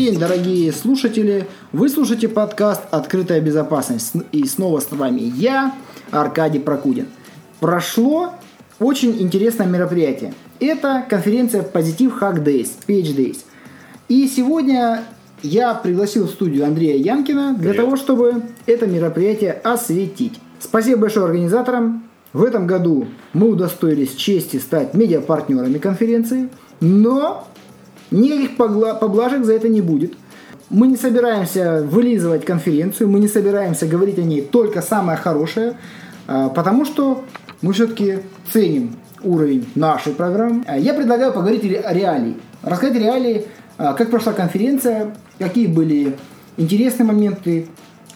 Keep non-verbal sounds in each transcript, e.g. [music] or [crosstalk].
день, дорогие слушатели. Вы слушаете подкаст «Открытая безопасность». И снова с вами я, Аркадий Прокудин. Прошло очень интересное мероприятие. Это конференция Positive Hack Days, PH Days. И сегодня я пригласил в студию Андрея Янкина для Привет. того, чтобы это мероприятие осветить. Спасибо большое организаторам. В этом году мы удостоились чести стать медиапартнерами конференции, но никаких поблажек за это не будет. Мы не собираемся вылизывать конференцию, мы не собираемся говорить о ней только самое хорошее, а, потому что мы все-таки ценим уровень нашей программы. А Я предлагаю поговорить о реалии. Рассказать реалии, а, как прошла конференция, какие были интересные моменты,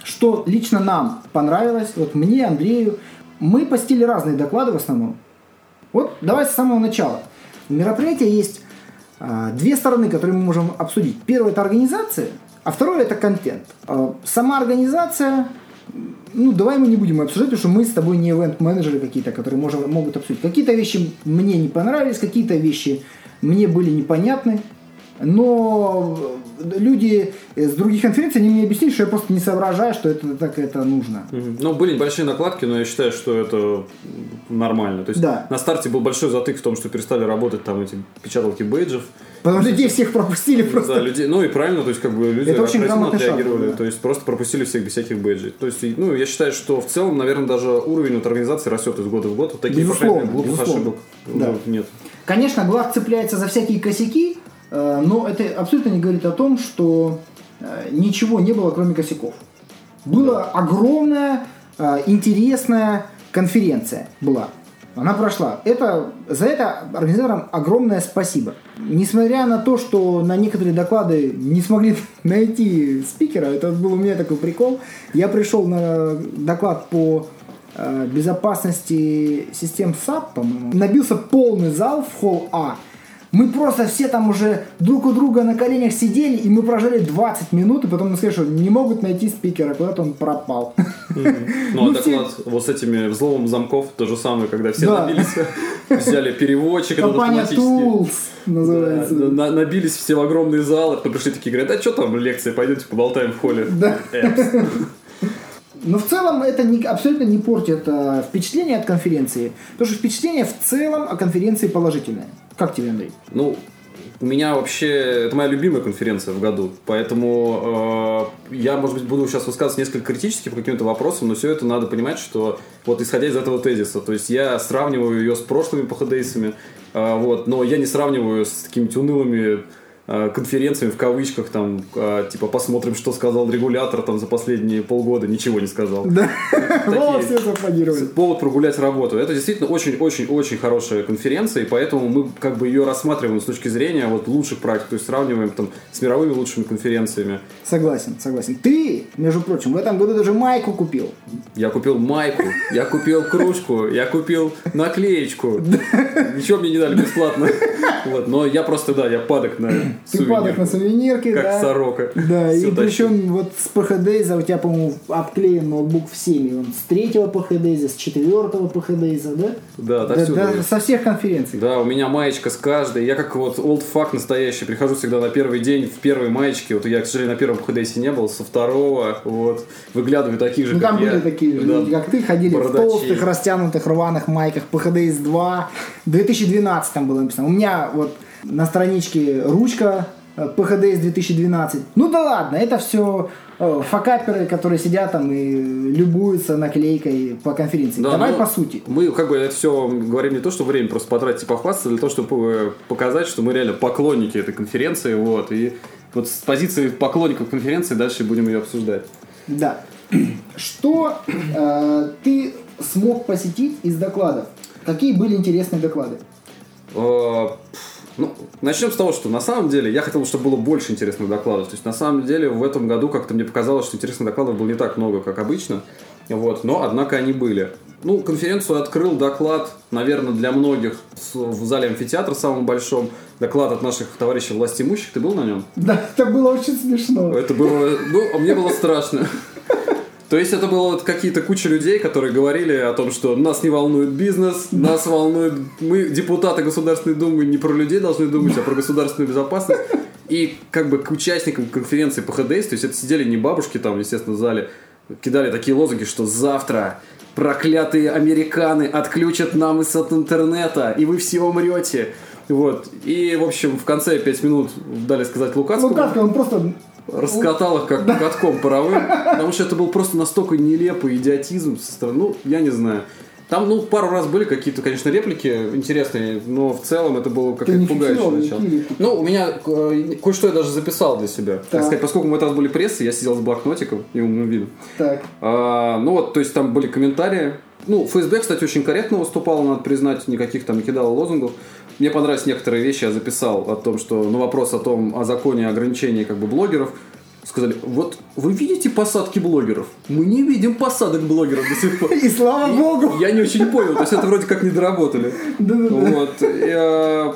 что лично нам понравилось, вот мне, Андрею. Мы постили разные доклады в основном. Вот давай с самого начала. У мероприятия есть две стороны, которые мы можем обсудить. Первое это организация, а второе это контент. А, сама организация, ну давай мы не будем обсуждать, потому что мы с тобой не ивент-менеджеры какие-то, которые можем, могут обсудить. Какие-то вещи мне не понравились, какие-то вещи мне были непонятны. Но люди с других конференций они мне объяснили, что я просто не соображаю, что это так это нужно. Ну, были небольшие накладки, но я считаю, что это нормально. То есть Да. на старте был большой затык в том, что перестали работать там эти печаталки бейджев. Потому что людей всех пропустили просто. Да, людей, ну и правильно, то есть как бы люди Это очень шаг отреагировали, был, да. то есть просто пропустили всех без всяких бейджей. То есть, ну, я считаю, что в целом, наверное, даже уровень вот организации растет из года в год. Вот таких, по крайней мере, Безусловно, глупых безусловно. ошибок Да. ну, нет. Конечно, глаз цепляется за всякие косяки, э, но это абсолютно не говорит о том, что э, ничего не было, кроме косяков. Была огромная, э, интересная конференция была. Она прошла. Это, за это организаторам огромное спасибо. Несмотря на то, что на некоторые доклады не смогли [laughs] найти спикера, это был у меня такой прикол. Я пришел на доклад по э, безопасности систем SAP, по-моему. Набился полный зал в холл А. Мы просто все там уже друг у друга на коленях сидели, и мы прожили 20 минут, и потом нам сказали, что не могут найти спикера, куда-то он пропал. Ну, Ну, а доклад вот с этими взломом замков, то же самое, когда все набились, [laughs] взяли переводчик, Компания. Tools называется. Набились все в огромные залы, потом пришли такие, говорят, а что там лекция, пойдемте поболтаем в холле. Да. [laughs] Но в целом это не- абсолютно не портит э, впечатление от конференции, потому что впечатление в целом о конференции положительное. Как тебе, Андрей? Ну, у меня вообще, это моя любимая конференция в году, поэтому э, я, может быть, буду сейчас высказываться несколько критически по каким-то вопросам, но все это надо понимать, что вот исходя из этого тезиса, то есть я сравниваю ее с прошлыми походейсами, э, вот, но я не сравниваю с какими-то унылыми конференциями в кавычках, там, э, типа, посмотрим, что сказал регулятор там за последние полгода, ничего не сказал. Да. Такие- все зааплодировали. Повод прогулять работу. Это действительно очень-очень-очень хорошая конференция, и поэтому мы как бы ее рассматриваем с точки зрения вот лучших практик, то есть сравниваем там с мировыми лучшими конференциями. Согласен, согласен. Ты, между прочим, в этом году даже майку купил. Я купил майку, я купил кружку, я купил наклеечку. Ничего мне не дали бесплатно. Вот, но я просто, да, я падок на Ты падок на сувенир, сувенирке, как да. сорока. Да, и тащу. причем вот с PHDZ у тебя, по-моему, обклеен ноутбук всеми. Он с третьего PHDZ, с четвертого PHDZ, да? Да, Да, отовсюду. да, со всех конференций. Да, у меня маечка с каждой. Я как вот old fuck настоящий. Прихожу всегда на первый день в первой маечке. Вот я, к сожалению, на первом ходейсе не был. Со второго, вот, выглядываю таких же, Ну, как там я. были такие же Да. люди, как ты, ходили Бородачи. в толстых, растянутых, рваных майках PHDS 2. В 2012 там было написано. У меня вот на страничке ручка э, PHDS 2012. Ну да ладно, это все факаперы, которые сидят там и любуются наклейкой по конференции. Да, Давай ну, по сути. Мы как бы это все говорим не то, что время просто потратить и похвастаться, а для того, чтобы показать, что мы реально поклонники этой конференции. Вот, и вот с позиции поклонников конференции дальше будем ее обсуждать. Да. [clears throat] Что э, ты смог посетить из докладов? Какие были интересные доклады? Ну, начнем с того, что на самом деле я хотел, чтобы было больше интересных докладов. То есть, на самом деле, в этом году как-то мне показалось, что интересных докладов было не так много, как обычно. Вот, но, однако, они были. Ну, конференцию открыл доклад, наверное, для многих в зале амфитеатра самом большом. Доклад от наших товарищей властимущих. Ты был на нем? Да, это было очень смешно. Это было... Ну, а мне было страшно. То есть это было вот какие-то куча людей, которые говорили о том, что нас не волнует бизнес, нас волнует... Мы, депутаты Государственной Думы, не про людей должны думать, а про государственную безопасность. И как бы к участникам конференции по ХДС, то есть это сидели не бабушки там, естественно, в зале, кидали такие лозунги, что завтра проклятые американы отключат нам из от интернета, и вы все умрете. Вот. И, в общем, в конце 5 минут дали сказать Лукацкому. Лукашко, он просто Раскатал их как катком паровым, потому что это был просто настолько нелепый идиотизм со стороны, ну, я не знаю. Там, ну, пару раз были какие-то, конечно, реплики интересные, но в целом это было как-то фиксировал начало. Ну, у меня э, кое-что я даже записал для себя. Так. Так. сказать, поскольку мы этот раз были прессы, я сидел с блокнотиком и умным видом. так. А, ну вот, то есть там были комментарии. Ну, ФСБ, кстати, очень корректно выступал, надо признать, никаких там не кидало лозунгов. Мне понравились некоторые вещи, я записал о том, что на вопрос о том, о законе ограничения как бы блогеров, сказали, вот вы видите посадки блогеров? Мы не видим посадок блогеров до сих пор. [laughs] И слава богу. Я не очень понял, то есть это вроде как не доработали. Вот. И,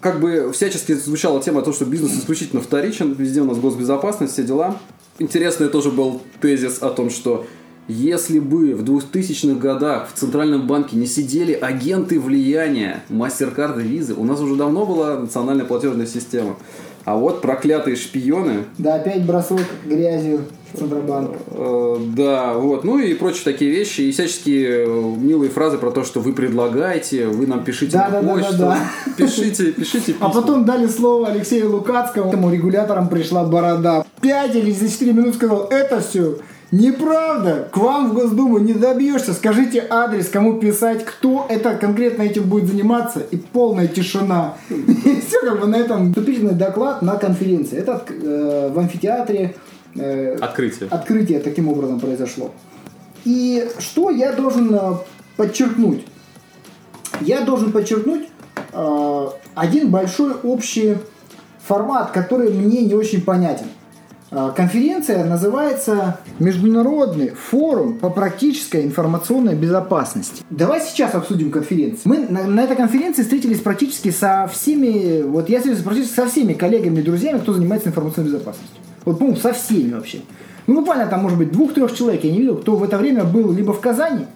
как бы всячески звучала тема о том, что бизнес исключительно вторичен, везде у нас госбезопасность, все дела. Интересный тоже был тезис о том, что если бы в 2000-х годах в Центральном банке не сидели агенты влияния MasterCard и Visa, у нас уже давно была национальная платежная система. А вот проклятые шпионы, Да, опять бросок грязью в Центробанк. Э, Да, вот, ну и прочие такие вещи, и всяческие э, милые фразы про то, что вы предлагаете, вы нам пишите Да, на да, да, почту, да, пишите, пишите А письма. потом дали слово Алексею Лукацкому. Этому регуляторам пришла борода. Пять или за четыре минуты сказал, это все неправда. К вам в Госдуму не добьешься. Скажите адрес, кому писать, кто это конкретно этим будет заниматься. И полная тишина. И все как бы на этом вступительный доклад на конференции. Это э, в амфитеатре э, Открытие. открытие таким образом произошло. И что я должен э, подчеркнуть? Я должен подчеркнуть э, один большой общий формат, который мне не очень понятен. Э, Конференция называется Международный форум по практической информационной безопасности. Давай сейчас обсудим конференцию. Мы на, на этой конференции встретились практически со всеми, вот я встретился практически со всеми коллегами и друзьями, кто занимается информационной безопасностью. Вот, по со всеми вообще. Ну, буквально там, может быть, двух-трех человек я не видел, кто в это время был либо в Казани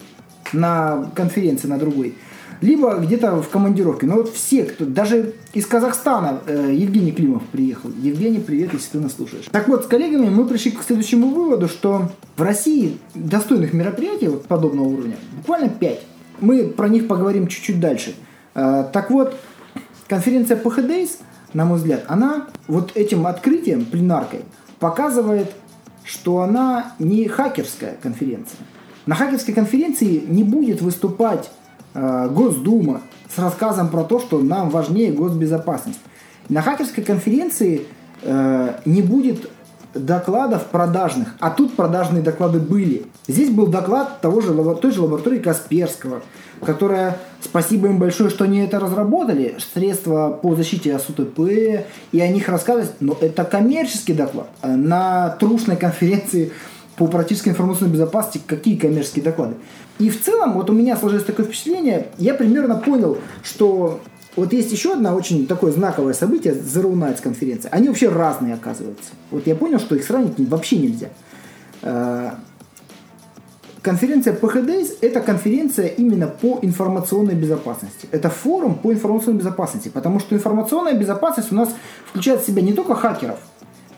на конференции на другой, либо где-то в командировке. Но вот все, кто, даже из Казахстана э, Евгений Климов приехал. Евгений, привет, если ты нас слушаешь. Так вот, с коллегами мы пришли к следующему выводу, что в России достойных мероприятий вот подобного уровня буквально 5. Мы про них поговорим чуть-чуть дальше. Э, так вот, конференция PHDays, на мой взгляд, она вот этим открытием, пленаркой, показывает, что она не хакерская конференция. На хакерской конференции не будет выступать Госдума с рассказом про то, что нам важнее госбезопасность. На хакерской конференции э, не будет докладов продажных, а тут продажные доклады были. Здесь был доклад того же, той же лаборатории Касперского, которая, спасибо им большое, что они это разработали, средства по защите от УТП, и о них рассказывать, но это коммерческий доклад. А На трушной конференции по практической информационной безопасности какие коммерческие доклады. И в целом, вот у меня сложилось такое впечатление, я примерно понял, что вот есть еще одно очень такое знаковое событие, Zero Nights конференция. Они вообще разные, оказываются. Вот я понял, что их сравнить вообще нельзя. Э, Конференция PHDays – это конференция именно по информационной безопасности. Это форум по информационной безопасности, потому что информационная безопасность у нас включает в себя не только хакеров,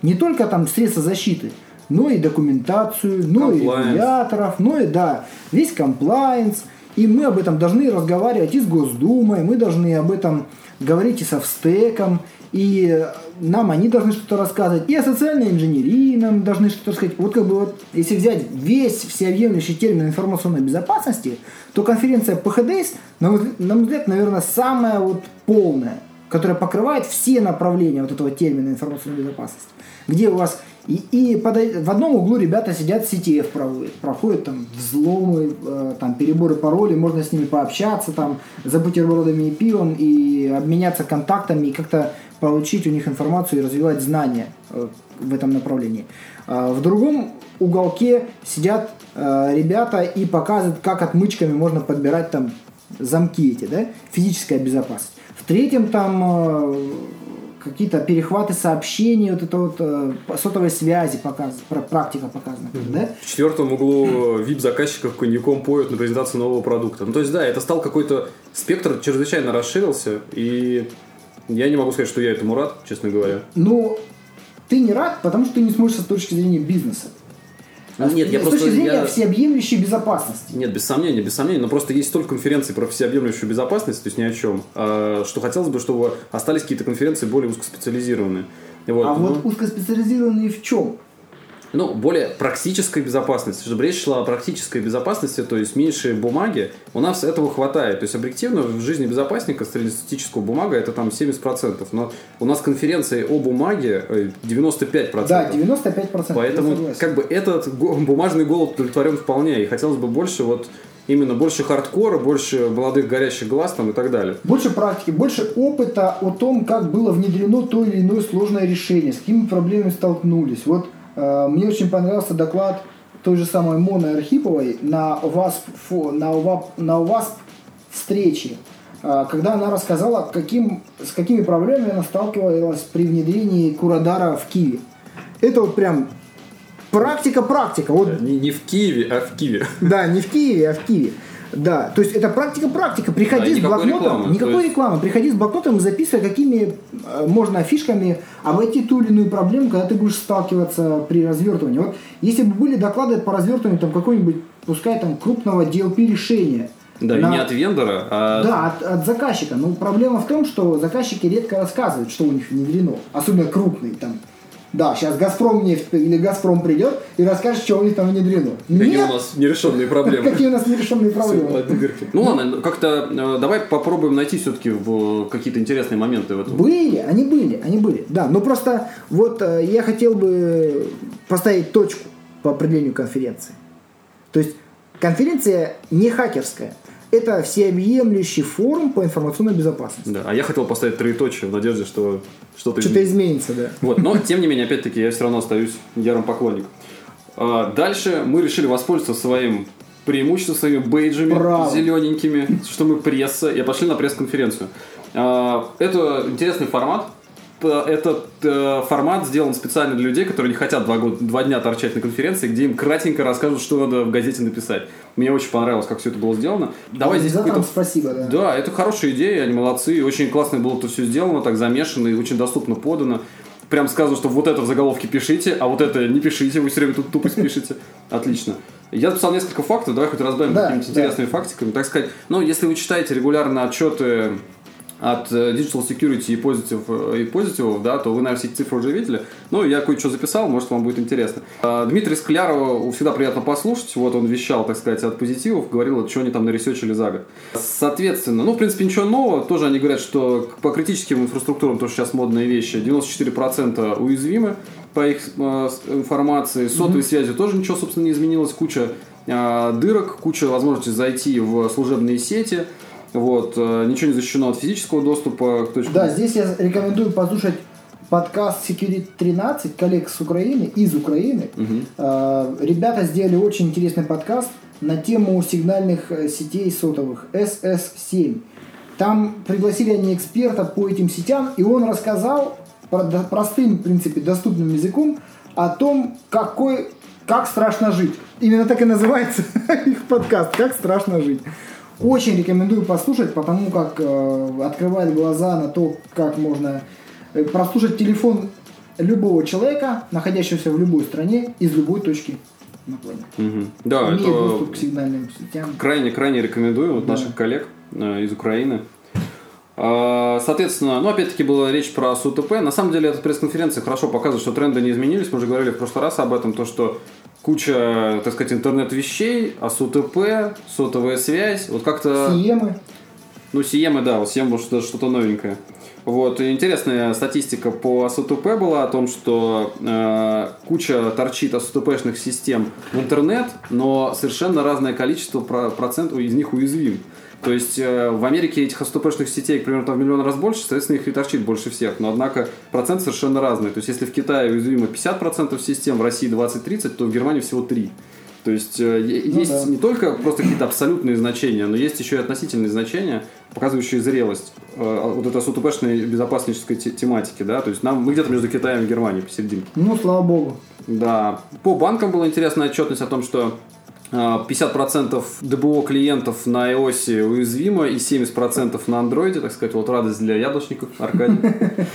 не только там средства защиты, но и документацию, но и Compliance. регуляторов, ну и да, весь комплайенс. И мы об этом должны разговаривать и с Госдумой, мы должны об этом говорить и со ВСТЭКом, и нам они должны что-то рассказывать, и о социальной инженерии нам должны что-то рассказать. Вот как бы вот, если взять весь всеобъемлющий термин информационной безопасности, то конференция PHDays, на мой, на мой взгляд, наверное, самая вот полная, которая покрывает все направления вот этого термина информационной безопасности. Где у вас и, и подой- в одном углу ребята сидят, CTF проводят, проходят там взломы, э, там переборы паролей, можно с ними пообщаться там за бутербродами и пивом и обменяться контактами и как-то получить у них информацию и развивать знания э, в этом направлении. А в другом уголке сидят э, ребята и показывают, как отмычками можно подбирать там замки эти, да, физическая безопасность. В третьем там э, какие-то перехваты сообщений, вот это вот э, сотовой связи показ, про- практика показана, да? В четвертом углу VIP-заказчиков коньяком поют на презентацию нового продукта. Ну, то есть, да, это стал какой-то... Спектр чрезвычайно расширился, и Я не могу сказать, что я этому рад, честно говоря. Но ты не рад, потому что ты не смотришь с точки зрения бизнеса. Ну, нет, я с просто... точки зрения я- всеобъемлющей безопасности. Нет, без сомнения, без сомнения. Но просто есть столько конференций про всеобъемлющую безопасность, то есть ни о чем, а, что хотелось бы, чтобы остались какие-то конференции более узкоспециализированные. Вот. А Ну, вот узкоспециализированные в чем? Ну, более практической безопасности. Чтобы речь шла о практической безопасности, то есть меньше бумаги, у нас этого хватает. То есть объективно в жизни безопасника среднестатистического бумага это там 70%. Но у нас конференции о бумаге э, 95%. Да, 95%. Поэтому как бы этот бумажный голод удовлетворен вполне. И хотелось бы больше вот именно больше хардкора, больше молодых горящих глаз там и так далее. Больше практики, больше опыта о том, как было внедрено то или иное сложное решение, с какими проблемами столкнулись. Вот э, мне очень понравился доклад той же самой Моны Архиповой на УВАС, фо- на УВАП, на УВАС встрече, э, когда она рассказала, каким, с какими проблемами она сталкивалась при внедрении Курадара в Киеве. Это вот прям практика-практика. Вот Не, не в Киеве, а в Киеве. да, не в Киеве, а в Киеве. Да, то есть это практика-практика. Приходи Да, с никакой блокнотом, рекламы, никакой есть- рекламы. Приходи с блокнотом и записывай, какими э, можно фишками обойти ту или иную проблему, когда ты будешь сталкиваться при развертывании. Вот если бы были доклады по развертыванию там какой-нибудь, пускай там крупного DLP решения. Да, на- не от вендора, а Да, от, от заказчика. Но проблема в том, что заказчики редко рассказывают, что у них внедрено. Особенно крупные там. Да, сейчас Газпром нефть или Газпром придет и расскажет, что у них там внедрено. какие Нет, у нас нерешенные проблемы. какие у нас нерешенные проблемы. Ну ладно, как-то э, давай попробуем найти все-таки какие-то интересные моменты в этом. Были, они были, они были. Да, но просто вот э, я хотел бы поставить точку по определению конференции. То есть конференция не хакерская. Это всеобъемлющий форум по информационной безопасности. Да, а я хотел поставить троеточие в надежде, что что-то Что-то изменится, да. Вот, но тем не менее, опять-таки, я все равно остаюсь ярым поклонником. А, Дальше мы решили воспользоваться своим преимуществом, своими бейджами Браво. зелененькими, что мы пресса, и пошли на пресс-конференцию. А, Это интересный формат. П- Этот э, формат сделан специально для людей, которые не хотят два, года- два дня торчать на конференции, где им кратенько расскажут, что надо в газете написать. Мне очень понравилось, как все это было сделано. Давай здесь Организаторам какой-то спасибо, да. да, это хорошая идея, они молодцы, очень классно было это все сделано, так замешано и очень доступно подано. Прям сказано, что вот это в заголовке пишите, а вот это не пишите, вы все время тут тупость пишете. [laughs] Отлично. Я записал несколько фактов, давай хоть разбавим Да, какими-то да. интересными фактиками. Так сказать, ну, если вы читаете регулярно отчеты от э, Digital Security и Positive, э, и Positive, да, то вы, наверное, все эти цифры уже видели. Ну, я кое-что записал, может, вам будет интересно. А, Дмитрий Склярова всегда приятно послушать. Вот он вещал, так сказать, от позитивов, говорил, что они там наресечили за год. Соответственно, ну, в принципе, ничего нового. Тоже они говорят, что по критическим инфраструктурам, тоже сейчас модные вещи, 94% уязвимы по их э, информации. Сотовой связью тоже ничего, собственно, не изменилось. Куча э, дырок, куча возможностей зайти в служебные сети. Вот, э, ничего не защищено от физического доступа к точке. Да, здесь я рекомендую послушать подкаст Security 13 коллег с Украины, из Украины. Э, Ребята сделали очень интересный подкаст на тему сигнальных э, сетей сотовых SS7. Там пригласили они эксперта по этим сетям, и он рассказал простым, в принципе, доступным языком о том, какой, как страшно жить. Именно так и называется [laughs] их подкаст «Как страшно жить». Очень рекомендую послушать, потому как э, открывает глаза на то, как можно э, прослушать телефон любого человека, находящегося в любой стране, из любой точки на планете. Мгм. Да, Имеет это доступ к сигнальным сетям. крайне-крайне рекомендую вот Да. наших коллег э, из Украины. А, Соответственно, ну опять-таки была речь про СУТП. На самом деле эта пресс-конференция хорошо показывает, что тренды не изменились. Мы уже говорили в прошлый раз об этом, то что куча, так сказать, интернет-вещей, а СУТП, сотовая связь, вот как-то... Сиемы. Ну, Сиемы, да, вот Сием что-то, что-то новенькое. Вот, и интересная статистика по СУТП была о том, что э, куча торчит СУТПшных систем в интернет, но совершенно разное количество про- процентов из них уязвим. То есть э, в Америке этих СУТПшных сетей, примерно, там в миллион раз больше, соответственно, их и торчит больше всех. Но, однако, процент совершенно разный. То есть, если в Китае уязвимо 50% систем, в России 20-30%, то в Германии всего 3%. То есть э, Ну есть да. не только просто какие-то абсолютные значения, но есть еще и относительные значения, показывающие зрелость э, вот этой СУТПшной безопаснической те- тематики, да, то есть нам, мы где-то между Китаем и Германией посерединке. Ну, слава богу. Да. По банкам была интересная отчетность о том, что 50% ДБО клиентов на iOS уязвимо и 70% на Android, так сказать, вот радость для яблочников, Аркадий. [laughs]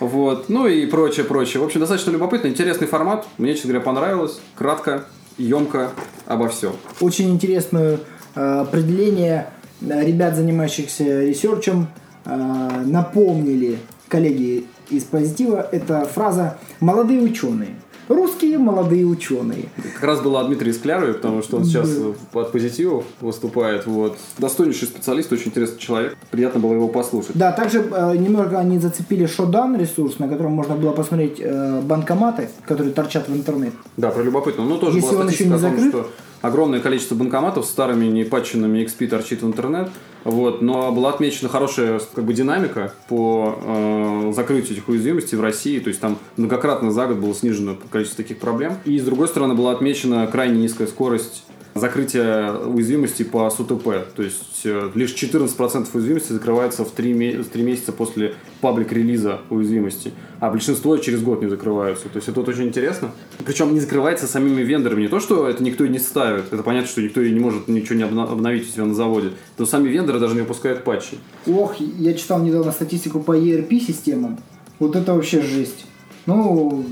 Вот, ну и прочее, прочее. В общем, достаточно любопытно, интересный формат. Мне, честно говоря, понравилось. Кратко, емко, обо всем. Очень интересное э, определение ребят, занимающихся ресерчем, э, напомнили коллеги из позитива. Это фраза «молодые ученые». Русские молодые ученые. Как раз была Дмитрий Склярове, потому что он сейчас под позитиву выступает. Вот. Достойнейший специалист, очень интересный человек. Приятно было его послушать. Да, также э, немного они зацепили Шодан ресурс, на котором можно было посмотреть э, банкоматы, которые торчат в интернет. Да, про любопытно. Ну, тоже Если была он еще не о том, закрыт? что огромное количество банкоматов с старыми непатченными XP торчит в интернет. Вот, но была отмечена хорошая как бы, динамика по э, закрытию этих уязвимостей в России. То есть там многократно за год было снижено количество таких проблем. И с другой стороны была отмечена крайне низкая скорость закрытия уязвимости по СУТП. То есть э, лишь 14% уязвимости закрывается в 3, ме- в 3 месяца после паблик-релиза уязвимости, а большинство через год не закрываются. То есть это вот очень интересно. Причем не закрывается самими вендорами. Не то, что это никто и не ставит. Это понятно, что никто и не может ничего не обновить у себя на заводе. Но сами вендоры даже не выпускают патчи. Ох, я читал недавно статистику по ERP-системам. Вот это вообще жесть. Ну,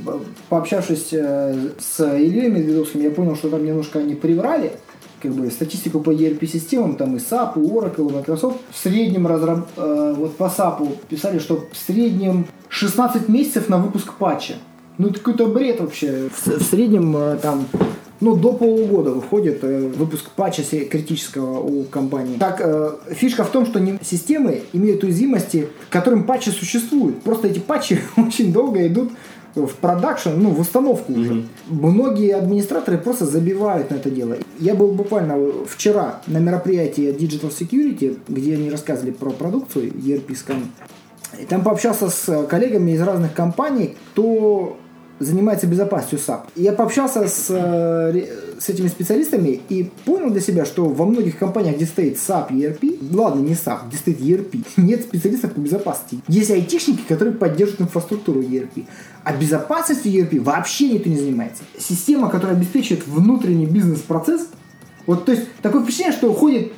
пообщавшись э, с Ильей Медведовским, я понял, что там немножко они приврали. Как бы статистику по ERP-системам, там и SAP, и Oracle, и Microsoft. В среднем, разраб- э, вот по SAP писали, что в среднем 16 месяцев на выпуск патча. Ну, это какой-то бред вообще. В, в среднем э, там ну, до полугода выходит э, выпуск патча критического у компании. Так, э, фишка в том, что не- системы имеют уязвимости, которым патчи существуют. Просто эти патчи [laughs] очень долго идут в продакшн, ну, в установку уже. Многие администраторы просто забивают на это дело. Я был буквально вчера на мероприятии Digital Security, где они рассказывали про продукцию ERP Scan. И там пообщался с коллегами из разных компаний, кто занимается безопасностью SAP. Я пообщался с, э, с этими специалистами и понял для себя, что во многих компаниях, где стоит SAP ERP, ладно, не SAP, где стоит ERP, нет специалистов по безопасности. Есть айтишники, которые поддерживают инфраструктуру ERP. А безопасностью ERP вообще никто не занимается. Система, которая обеспечивает внутренний бизнес-процесс, вот, то есть, такое впечатление, что уходит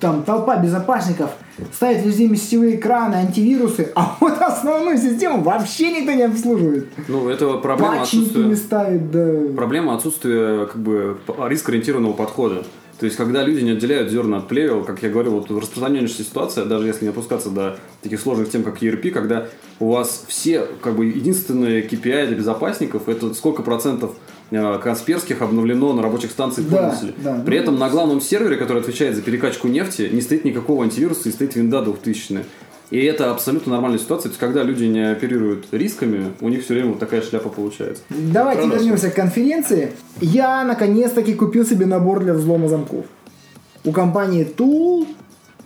там толпа безопасников, ставит везде сетевые экраны, антивирусы, а [laughs] вот основную систему вообще никто не обслуживает. Ну, это проблема Патчи никто отсутствия... не ставит, да. Проблема отсутствия как бы риск-ориентированного подхода. То есть, когда люди не отделяют зерна от плевел, как я говорил, вот распространеннейшая ситуация, даже если не опускаться до таких сложных тем, как ERP, когда у вас все, как бы, единственные KPI для безопасников, это сколько процентов Касперских обновлено на рабочих станциях Да, пользователей. да. При этом на главном сервере, который отвечает за перекачку нефти, не стоит никакого антивируса и стоит винда 2000 и это абсолютно нормальная ситуация. То есть, когда люди не оперируют рисками, у них все время вот такая шляпа получается. Давайте Правда, вернемся к конференции. Я наконец-таки купил себе набор для взлома замков. У компании Tool,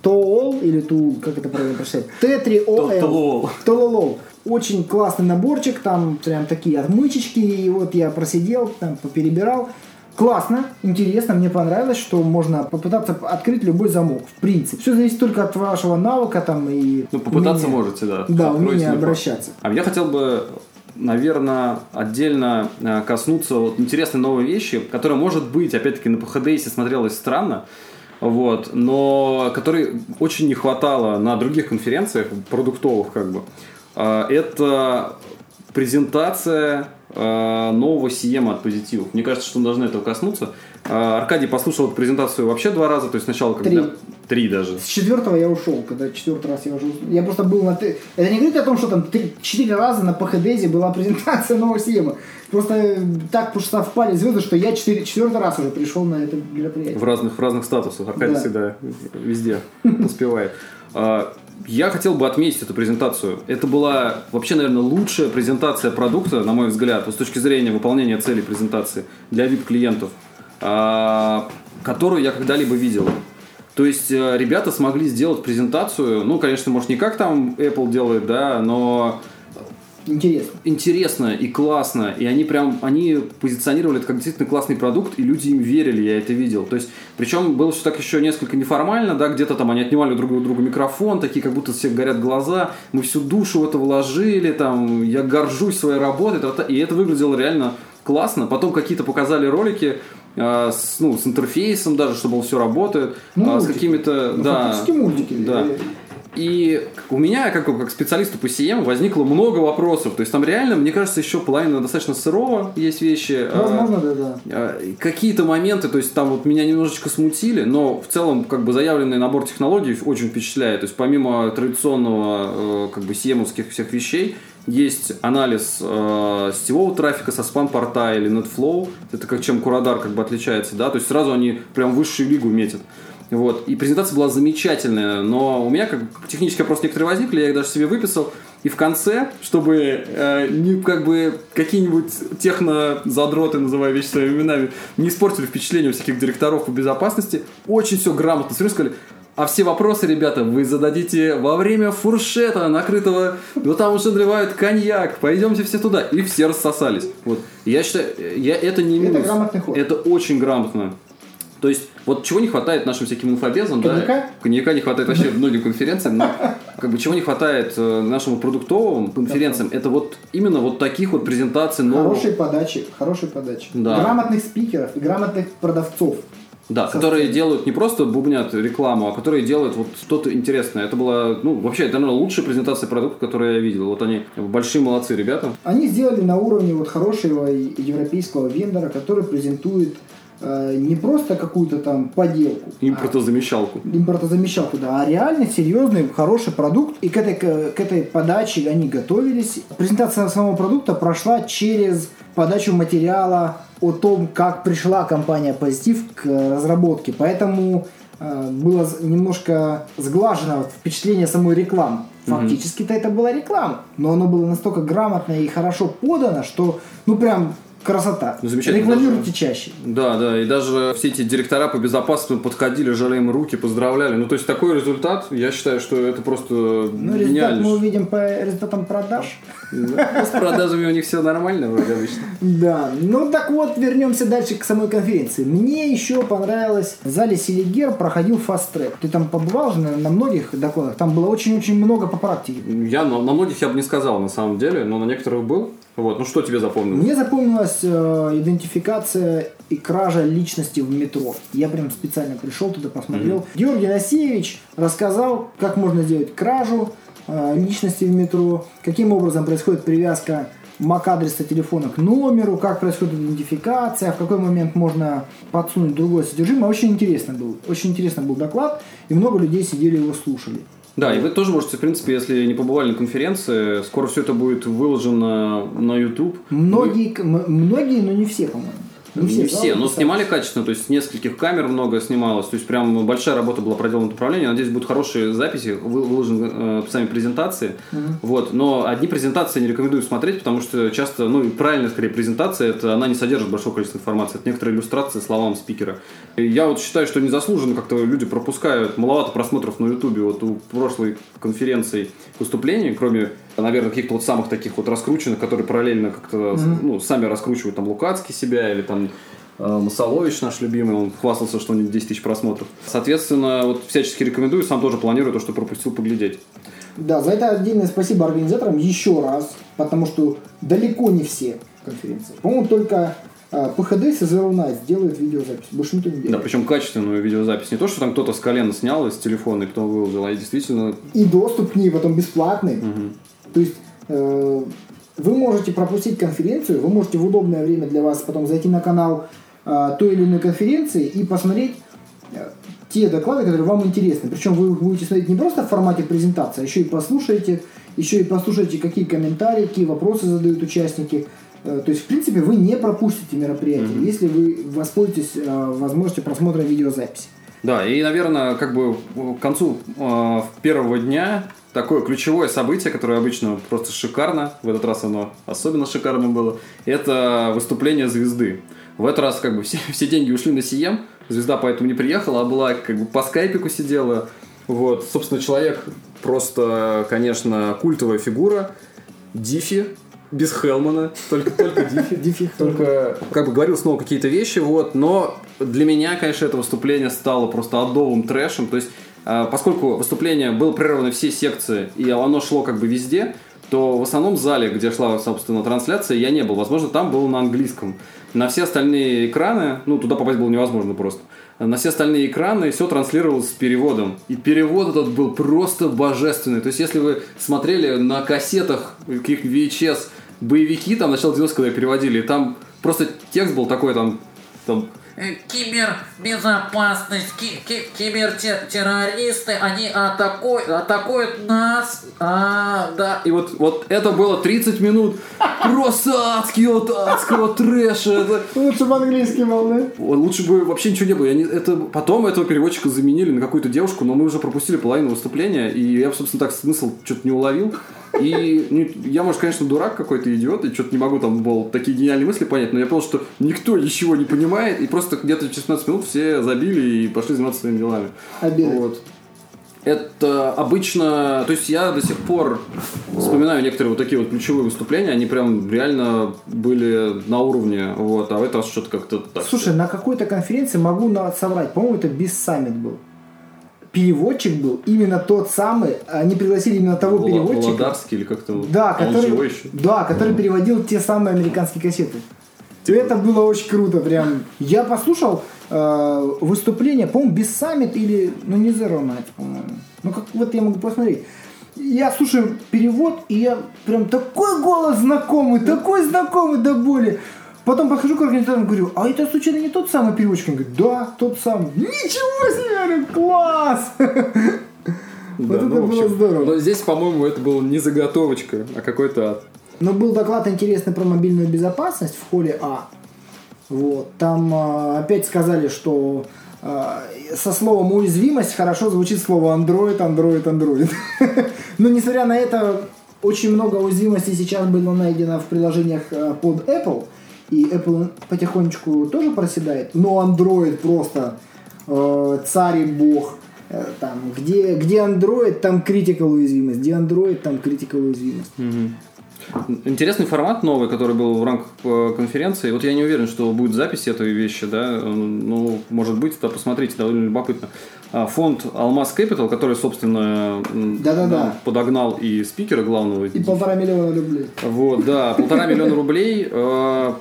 Tool или Tool, как это правильно прочитать? T3OL. Tool. Очень классный наборчик, там прям такие отмычечки, и вот я просидел, там поперебирал. Классно, интересно, мне понравилось, что можно попытаться открыть любой замок, в принципе. Все зависит только от вашего навыка там и... Ну, попытаться умения- можете, да. Да, умение обращаться. А я хотел бы, наверное, отдельно э, коснуться вот интересной новой вещи, которая, может быть, опять-таки, на PHDS смотрелась странно, вот, но которой очень не хватало на других конференциях, продуктовых как бы. А, Это презентация э, нового CM от позитивов. Мне кажется, что мы должны этого коснуться. А, Аркадий послушал эту презентацию вообще два раза, то есть сначала когда... Три. Три даже. С четвертого я ушел, когда четвертый раз я уже Я просто был на... Это не говорит о том, что там три- четыре раза на ПХДЗе [laughs] была презентация нового съема. Просто э, так уж совпали звезды, что я четыре- четвертый раз уже пришел на это мероприятие. В разных, в разных статусах. Аркадий Да. всегда везде [laughs] успевает. Я хотел бы отметить эту презентацию. Это была вообще, наверное, лучшая презентация продукта, на мой взгляд, с точки зрения выполнения целей презентации для VIP-клиентов, а, которую я когда-либо видел. То есть э, ребята смогли сделать презентацию, ну, конечно, может, не как там Apple делает, да, но Интересно. интересно и классно, и они прям, они позиционировали это как действительно классный продукт, и люди им верили, я это видел. То есть, причем было все так еще несколько неформально, да, где-то там они отнимали друг у друга микрофон, такие как будто все горят глаза, мы всю душу в это вложили, там, я горжусь своей работой, и это выглядело реально классно. Потом какие-то показали ролики, а, с, ну, с интерфейсом даже, чтобы все работает, Ну, а, с какими-то, Ну, да, мультики. да. И у меня, как, как специалисту по CM, возникло много вопросов. То есть там реально, мне кажется, еще половина достаточно сырого есть вещи. А, Возможно, да, да. а, Какие-то моменты, то есть там вот меня немножечко смутили, но в целом как бы заявленный набор технологий очень впечатляет. То есть помимо традиционного э, как бы cm всех вещей, есть анализ э, сетевого трафика со спам-порта или NetFlow. Это как чем Курадар как бы отличается, да. То есть сразу они прям высшую лигу метят. Вот. И презентация была замечательная, но у меня как технические вопросы некоторые возникли, я их даже себе выписал. И в конце, чтобы э, не, как бы какие-нибудь техно-задроты, называя вещи своими именами, не испортили впечатление у всяких директоров по безопасности, очень все грамотно все сказали, а все вопросы, ребята, вы зададите во время фуршета накрытого, ну там уже наливают коньяк, пойдемте все туда. И все рассосались. Вот. Я считаю, я, это не Это минус. грамотный ход. Это очень грамотно. То есть, вот чего не хватает нашим всяким инфобезам, Коньяка? да? Коньяка не хватает вообще многим конференциям, но как бы чего не хватает э, нашему продуктовым конференциям, это вот именно вот таких вот презентаций новых, Хорошей подачи, хорошей подачи. Да. Грамотных спикеров и грамотных продавцов. да, со которые делают не просто бубнят рекламу, а которые делают вот что-то интересное. Это была, ну, вообще, это, наверное, лучшая презентация продукта, которую я видел. Вот они большие молодцы, ребята. Они сделали на уровне вот хорошего европейского вендора, который презентует не просто какую-то там поделку, а Импортозамещалку. импортозамещалку, да, а реально серьезный, хороший продукт. И к этой, к этой подаче они готовились. Презентация самого продукта прошла через подачу материала о том, как пришла компания Позитив к разработке. Поэтому э, было немножко сглажено впечатление самой рекламы. Фактически-то это была реклама, но оно было настолько грамотно и хорошо подано, что ну прям красота. Ну, замечательно. Рекламируйте чаще. Да, да, и даже все эти директора по безопасности подходили, жали им руки, поздравляли. Ну, то есть такой результат, я считаю, что это просто Ну, результат мы увидим по результатам продаж. Да, С продажами у них все нормально вроде обычно. Да, ну так вот, вернемся дальше к самой конференции. Мне еще понравилось, в зале Селигер проходил фаст-трек. Ты там побывал же на, на многих докладах? Там было очень-очень много по практике. Я на, на многих я бы не сказал, на самом деле, но на некоторых был. Вот, ну что тебе запомнилось? Мне запомнилась э, идентификация и кража личности в метро. Я прям специально пришел туда, посмотрел. Георгий Насеевич рассказал, как можно сделать кражу э, личности в метро, каким образом происходит привязка MAC-адреса телефона к номеру, как происходит идентификация, в какой момент можно подсунуть другое содержимое. Очень интересно был. Очень интересно был доклад, и много людей сидели его слушали. Да, и вы тоже можете, в принципе, если не побывали на конференции, скоро все это будет выложено на YouTube. Многие, м- многие, но не все, по-моему. Не все, залы но писали. снимали качественно, то есть нескольких камер много снималось, то есть прям большая работа была проделана в направлении. Надеюсь, будут хорошие записи, вы- выложены э, сами презентации. Вот, но одни презентации не рекомендую смотреть, потому что часто, ну и правильная скорее презентация, это она не содержит большого количества информации, это некоторые иллюстрации словам спикера. И я вот считаю, что незаслуженно как-то люди пропускают маловато просмотров на Ютубе вот у прошлой конференции выступлений, кроме наверное, каких-то вот самых таких вот раскрученных, которые параллельно как-то ну, сами раскручивают там Лукацкий себя или там э, Масолович наш любимый, он хвастался, что у него 10 тысяч просмотров. Соответственно, вот всячески рекомендую, сам тоже планирую то, что пропустил, поглядеть. Да, за это отдельное спасибо организаторам еще раз, потому что далеко не все конференции. По-моему, только а, ПХД и Zero Nights делают видеозапись. Больше никто не Да, делает. причем качественную видеозапись. Не то, что там кто-то с колена снял из телефона и потом выложил, а действительно И доступ к ней потом бесплатный. То есть э, вы можете пропустить конференцию, вы можете в удобное время для вас потом зайти на канал э, той или иной конференции и посмотреть э, те доклады, которые вам интересны. Причем вы будете смотреть не просто в формате презентации, а еще и послушаете, еще и послушаете, какие комментарии, какие вопросы задают участники. Э, То есть, в принципе, вы не пропустите мероприятие, если вы воспользуетесь э, возможностью просмотра видеозаписи. Да, и, наверное, как бы к концу э, первого дня такое ключевое событие, которое обычно просто шикарно, в этот раз оно особенно шикарно было, это выступление звезды. В этот раз как бы все, [laughs] все деньги ушли на Сием, звезда поэтому не приехала, а была как бы по скайпику сидела. Вот, собственно, человек просто, конечно, культовая фигура, Дифи, без Хелмана, только, только. [laughs] Дифи Только, как бы говорил снова какие-то вещи, вот, но для меня, конечно, это выступление стало просто адовым трэшем, то есть, э, поскольку выступление было прервано все секции, и оно шло как бы везде, то в основном зале, где шла, собственно, трансляция, я не был. Возможно, там был на английском. На все остальные экраны, ну, туда попасть было невозможно просто. На все остальные экраны все транслировалось с переводом. И перевод этот был просто божественный. То есть, если вы смотрели на кассетах каких VHS боевики, там, начало 90 когда переводили, там просто текст был такой, там, там Э, кибербезопасность, ки ки кибертеррористы, они атакуют, атакуют нас, а, да. И вот, вот это было 30 минут просто адского, адского трэша. Это... Лучше бы английский был, да? Лучше бы вообще ничего не было. Я не, это, потом этого переводчика заменили на какую-то девушку, но мы уже пропустили половину выступления, и я, собственно, так смысл что-то не уловил. И ну, я, может, конечно, дурак какой-то идиот, и что-то не могу там был такие гениальные мысли понять, но я понял, что никто ничего не понимает, и просто где-то через 15 минут все забили и пошли заниматься своими делами. Обедать. Вот. Это обычно, то есть я до сих пор вспоминаю некоторые вот такие вот ключевые выступления, они прям реально были на уровне, вот, а в этот раз что-то как-то так. Слушай, на какой-то конференции могу соврать, по-моему, это без саммит был. Переводчик был именно тот самый, они пригласили именно того Вла- переводчика. Володарский или как-то. Да, который, еще. да, который переводил те самые американские кассеты. Это было очень круто, прям. Я послушал э, выступление, по-моему, без саммит или, ну не Zero Night, по-моему. Ну как вот я могу посмотреть. Я слушаю перевод, и я прям такой голос знакомый, такой знакомый до боли. Потом подхожу к организаторам и говорю, а это случайно не тот самый переводчик? Он говорит, да, тот самый. Ничего себе, класс! Вот это ну, было общем, здорово. Но здесь, по-моему, это было не заготовочка, а какой-то ад. Но был доклад интересный про мобильную безопасность в холле А. Вот. Там а, опять сказали, что а, со словом уязвимость хорошо звучит слово Android, Android, Android. [laughs] Но несмотря на это, очень много уязвимостей сейчас было найдено в приложениях а, под Apple. И Apple потихонечку тоже проседает. Но Android просто э, царь и бог. Э, Там, где, где Android, там critical уязвимость. Где Android, там critical уязвимость. Интересный формат новый, который был в рамках э, конференции. Вот я не уверен, что будет запись этой вещи, да. Ну, может быть, да, посмотрите, довольно любопытно. А, Фонд Алмаз Capital, который, собственно, м, Да-да-да. нам подогнал и спикера главного. И полтора миллиона рублей. Вот, да, полтора миллиона рублей э,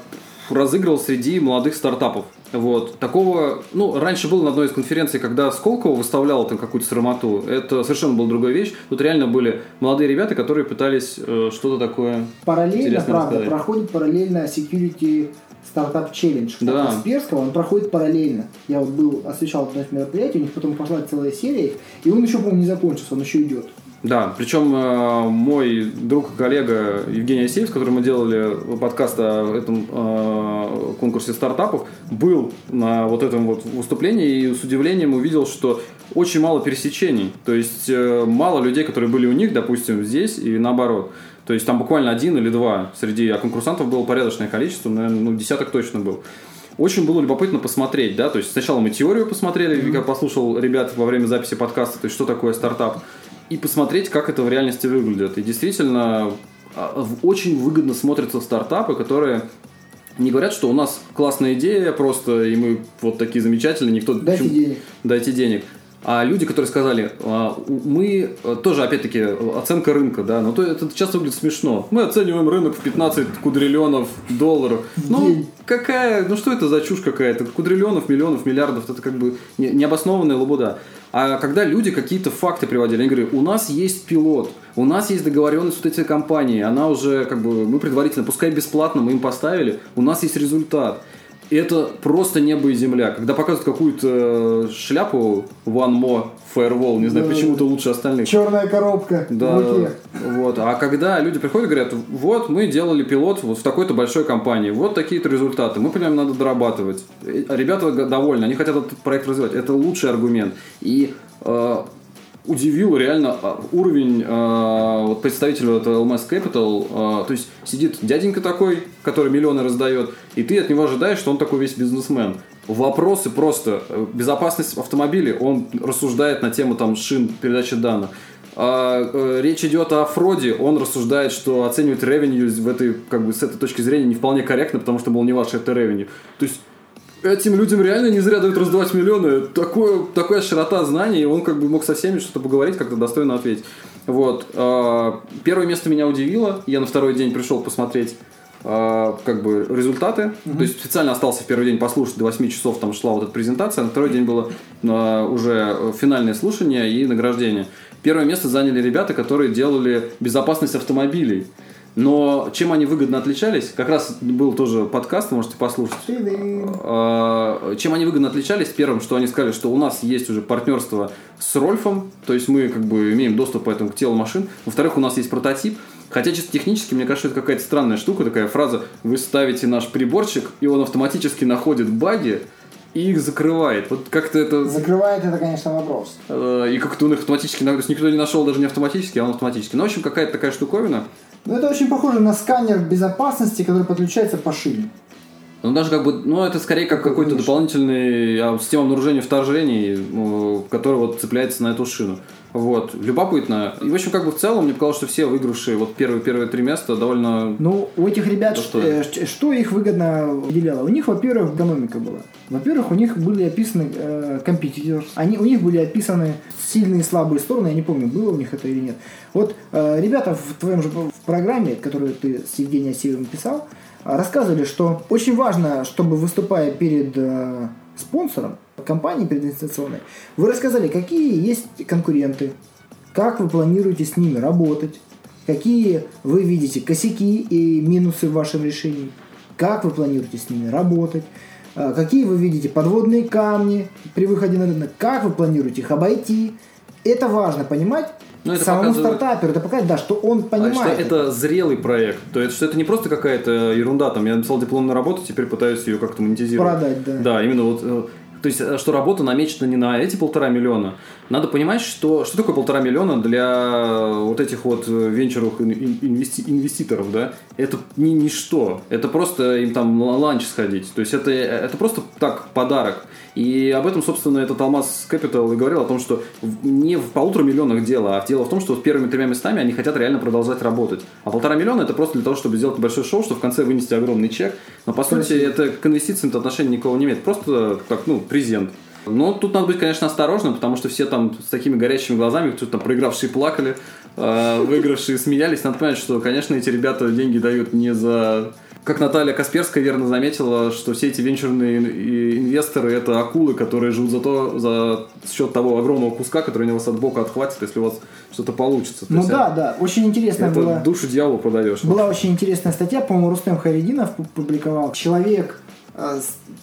разыгрывал среди молодых стартапов. Вот. Такого, ну, раньше было на одной из конференций, когда Сколково выставлял там какую-то срамоту. Это совершенно была другая вещь. Тут реально были молодые ребята, которые пытались э, что-то такое Параллельно, правда, рассказать. проходит параллельно Security Startup Challenge. Да. Касперского, он проходит параллельно. Я вот был, освещал одно из мероприятий, у них потом пошла целая серия, и он еще, по-моему, не закончился, он еще идет. Да, причем э, мой друг и коллега Евгений Асеев, с которым мы делали подкаст о этом э, конкурсе стартапов, был на вот этом вот выступлении и с удивлением увидел, что очень мало пересечений. То есть э, мало людей, которые были у них, допустим, здесь и наоборот. То есть там буквально один или два среди, а конкурсантов было порядочное количество, наверное, ну, десяток точно был. Очень было любопытно посмотреть, да, то есть сначала мы теорию посмотрели, я послушал ребят во время записи подкаста, то есть что такое стартап, и посмотреть, как это в реальности выглядит. И действительно, а, очень выгодно смотрятся стартапы, которые не говорят, что у нас классная идея просто, и мы вот такие замечательные, никто... Дайте почему- денег. Дайте денег. А люди, которые сказали, а, мы э, тоже, опять-таки, оценка рынка, да, но то это часто выглядит смешно. Мы оцениваем рынок в 15 кудриллионов долларов. Ну, какая, ну что это за чушь какая-то? Кудриллионов, миллионов, миллиардов, это как бы не- необоснованная лабуда. А когда люди какие-то факты приводили, они говорят, у нас есть пилот, у нас есть договоренность вот этой компанией, она уже как бы, мы предварительно, пускай бесплатно мы им поставили, у нас есть результат. Это просто небо и земля. Когда показывают какую-то шляпу One More Firewall, не знаю, Да. почему-то лучше остальных. Черная коробка Да, в руке. вот. А когда люди приходят и говорят, вот мы делали пилот вот в такой-то большой компании, вот такие-то результаты, мы понимаем, надо дорабатывать. И Ребята довольны, они хотят этот проект развивать. Это лучший аргумент. И э, удивил реально а, уровень э, вот представителя этого LMS Capital. э, то есть сидит дяденька такой, который миллионы раздает, и ты от него ожидаешь, что он такой весь бизнесмен. Вопросы просто. э, Безопасность автомобилей, он рассуждает на тему там шин, передачи данных. А, э, речь идет о фроде, он рассуждает, что оценивать revenue в этой, как бы, с этой точки зрения не вполне корректно, потому что, мол, не ваше это revenue. То есть этим людям реально не зря дают раздавать миллионы. Такое, такая широта знаний, и он как бы мог со всеми что-то поговорить, как-то достойно ответить. Вот. э, Первое место меня удивило. Я на второй день пришел посмотреть э, как бы результаты. То есть специально остался в первый день послушать, до 8 часов там шла вот эта презентация. На второй день было э, уже финальное слушание и награждение. Первое место заняли ребята, которые делали безопасность автомобилей. Но чем они выгодно отличались, как раз был тоже подкаст, можете послушать. А, Чем они выгодно отличались? Первым, что они сказали, что у нас есть уже партнерство с Рольфом, то есть мы как бы имеем доступ поэтому к телу машин. Во-вторых, у нас есть прототип. Хотя чисто технически, мне кажется, это какая-то странная штука, такая фраза «Вы ставите наш приборчик, и он автоматически находит баги и их закрывает». Вот как-то это... Закрывает это, конечно, вопрос. э, И как-то он их автоматически... То есть никто не нашел даже не автоматически, а он автоматически. Ну, в общем, какая-то такая штуковина. Ну, это очень похоже на сканер безопасности, который подключается по шине. Ну, даже как бы, ну, это скорее как какой-то Конечно. дополнительный а, система обнаружения вторжений, ну, который вот цепляется на эту шину. Вот. Любопытно. И, в общем, как бы в целом, мне показалось, что все выигравшие вот первые, первые три места довольно... Ну, у этих ребят, Да что, что? э, их выгодно выделяло? У них, во-первых, экономика была. Во-первых, у них были описаны э, competitors. Они, у них были описаны сильные и слабые стороны. Я не помню, было у них это или нет. Вот э, ребята в твоем же в программе, которую ты с Евгением Асеевым писал, э, рассказывали, что очень важно, чтобы выступая перед э, спонсором компании прединвестиционной, вы рассказали, какие есть конкуренты, как вы планируете с ними работать, какие вы видите косяки и минусы в вашем решении, как вы планируете с ними работать, а, какие вы видите подводные камни при выходе на рынок, как вы планируете их обойти. Это важно понимать Ну, это самому показывает- стартаперу, это показать, да, что он А понимает. что это зрелый проект. То есть, что это не просто какая-то ерунда, там, я написал дипломную работу, теперь пытаюсь ее как-то монетизировать. Продать, да. Да, именно вот... э, То есть, э, что работа намечена не на эти полтора миллиона. Надо понимать, что, что такое полтора миллиона для вот этих вот э, ин- инвести- инвеститоров, да? Это не ничто. Это просто им там ланч сходить. То есть, это, это просто так, подарок. И об этом, собственно, этот Алмаз Capital и говорил о том, что не в полутора миллионах дело, а дело в том, что с первыми тремя местами они хотят реально продолжать работать. А полтора миллиона это просто для того, чтобы сделать большое шоу, что в конце вынести огромный чек. Но по сути это к инвестициям отношения никого не имеет. Просто так, ну, презент. Но тут надо быть, конечно, осторожным, потому что все там с такими горящими глазами, кто там проигравшие плакали, э, выигравшие смеялись. Надо понимать, что, конечно, эти ребята деньги дают не за... Как Наталья Касперская верно заметила, что все эти венчурные инвесторы это акулы, которые живут за то, за счет того огромного куска, который они вас от бока отхватит, если у вас что-то получится. То Ну да, да, очень интересно это было. душу дьяволу продаешь. Была очень интересная статья, по-моему, Рустем Хайрединов пу- публиковал. Человек э,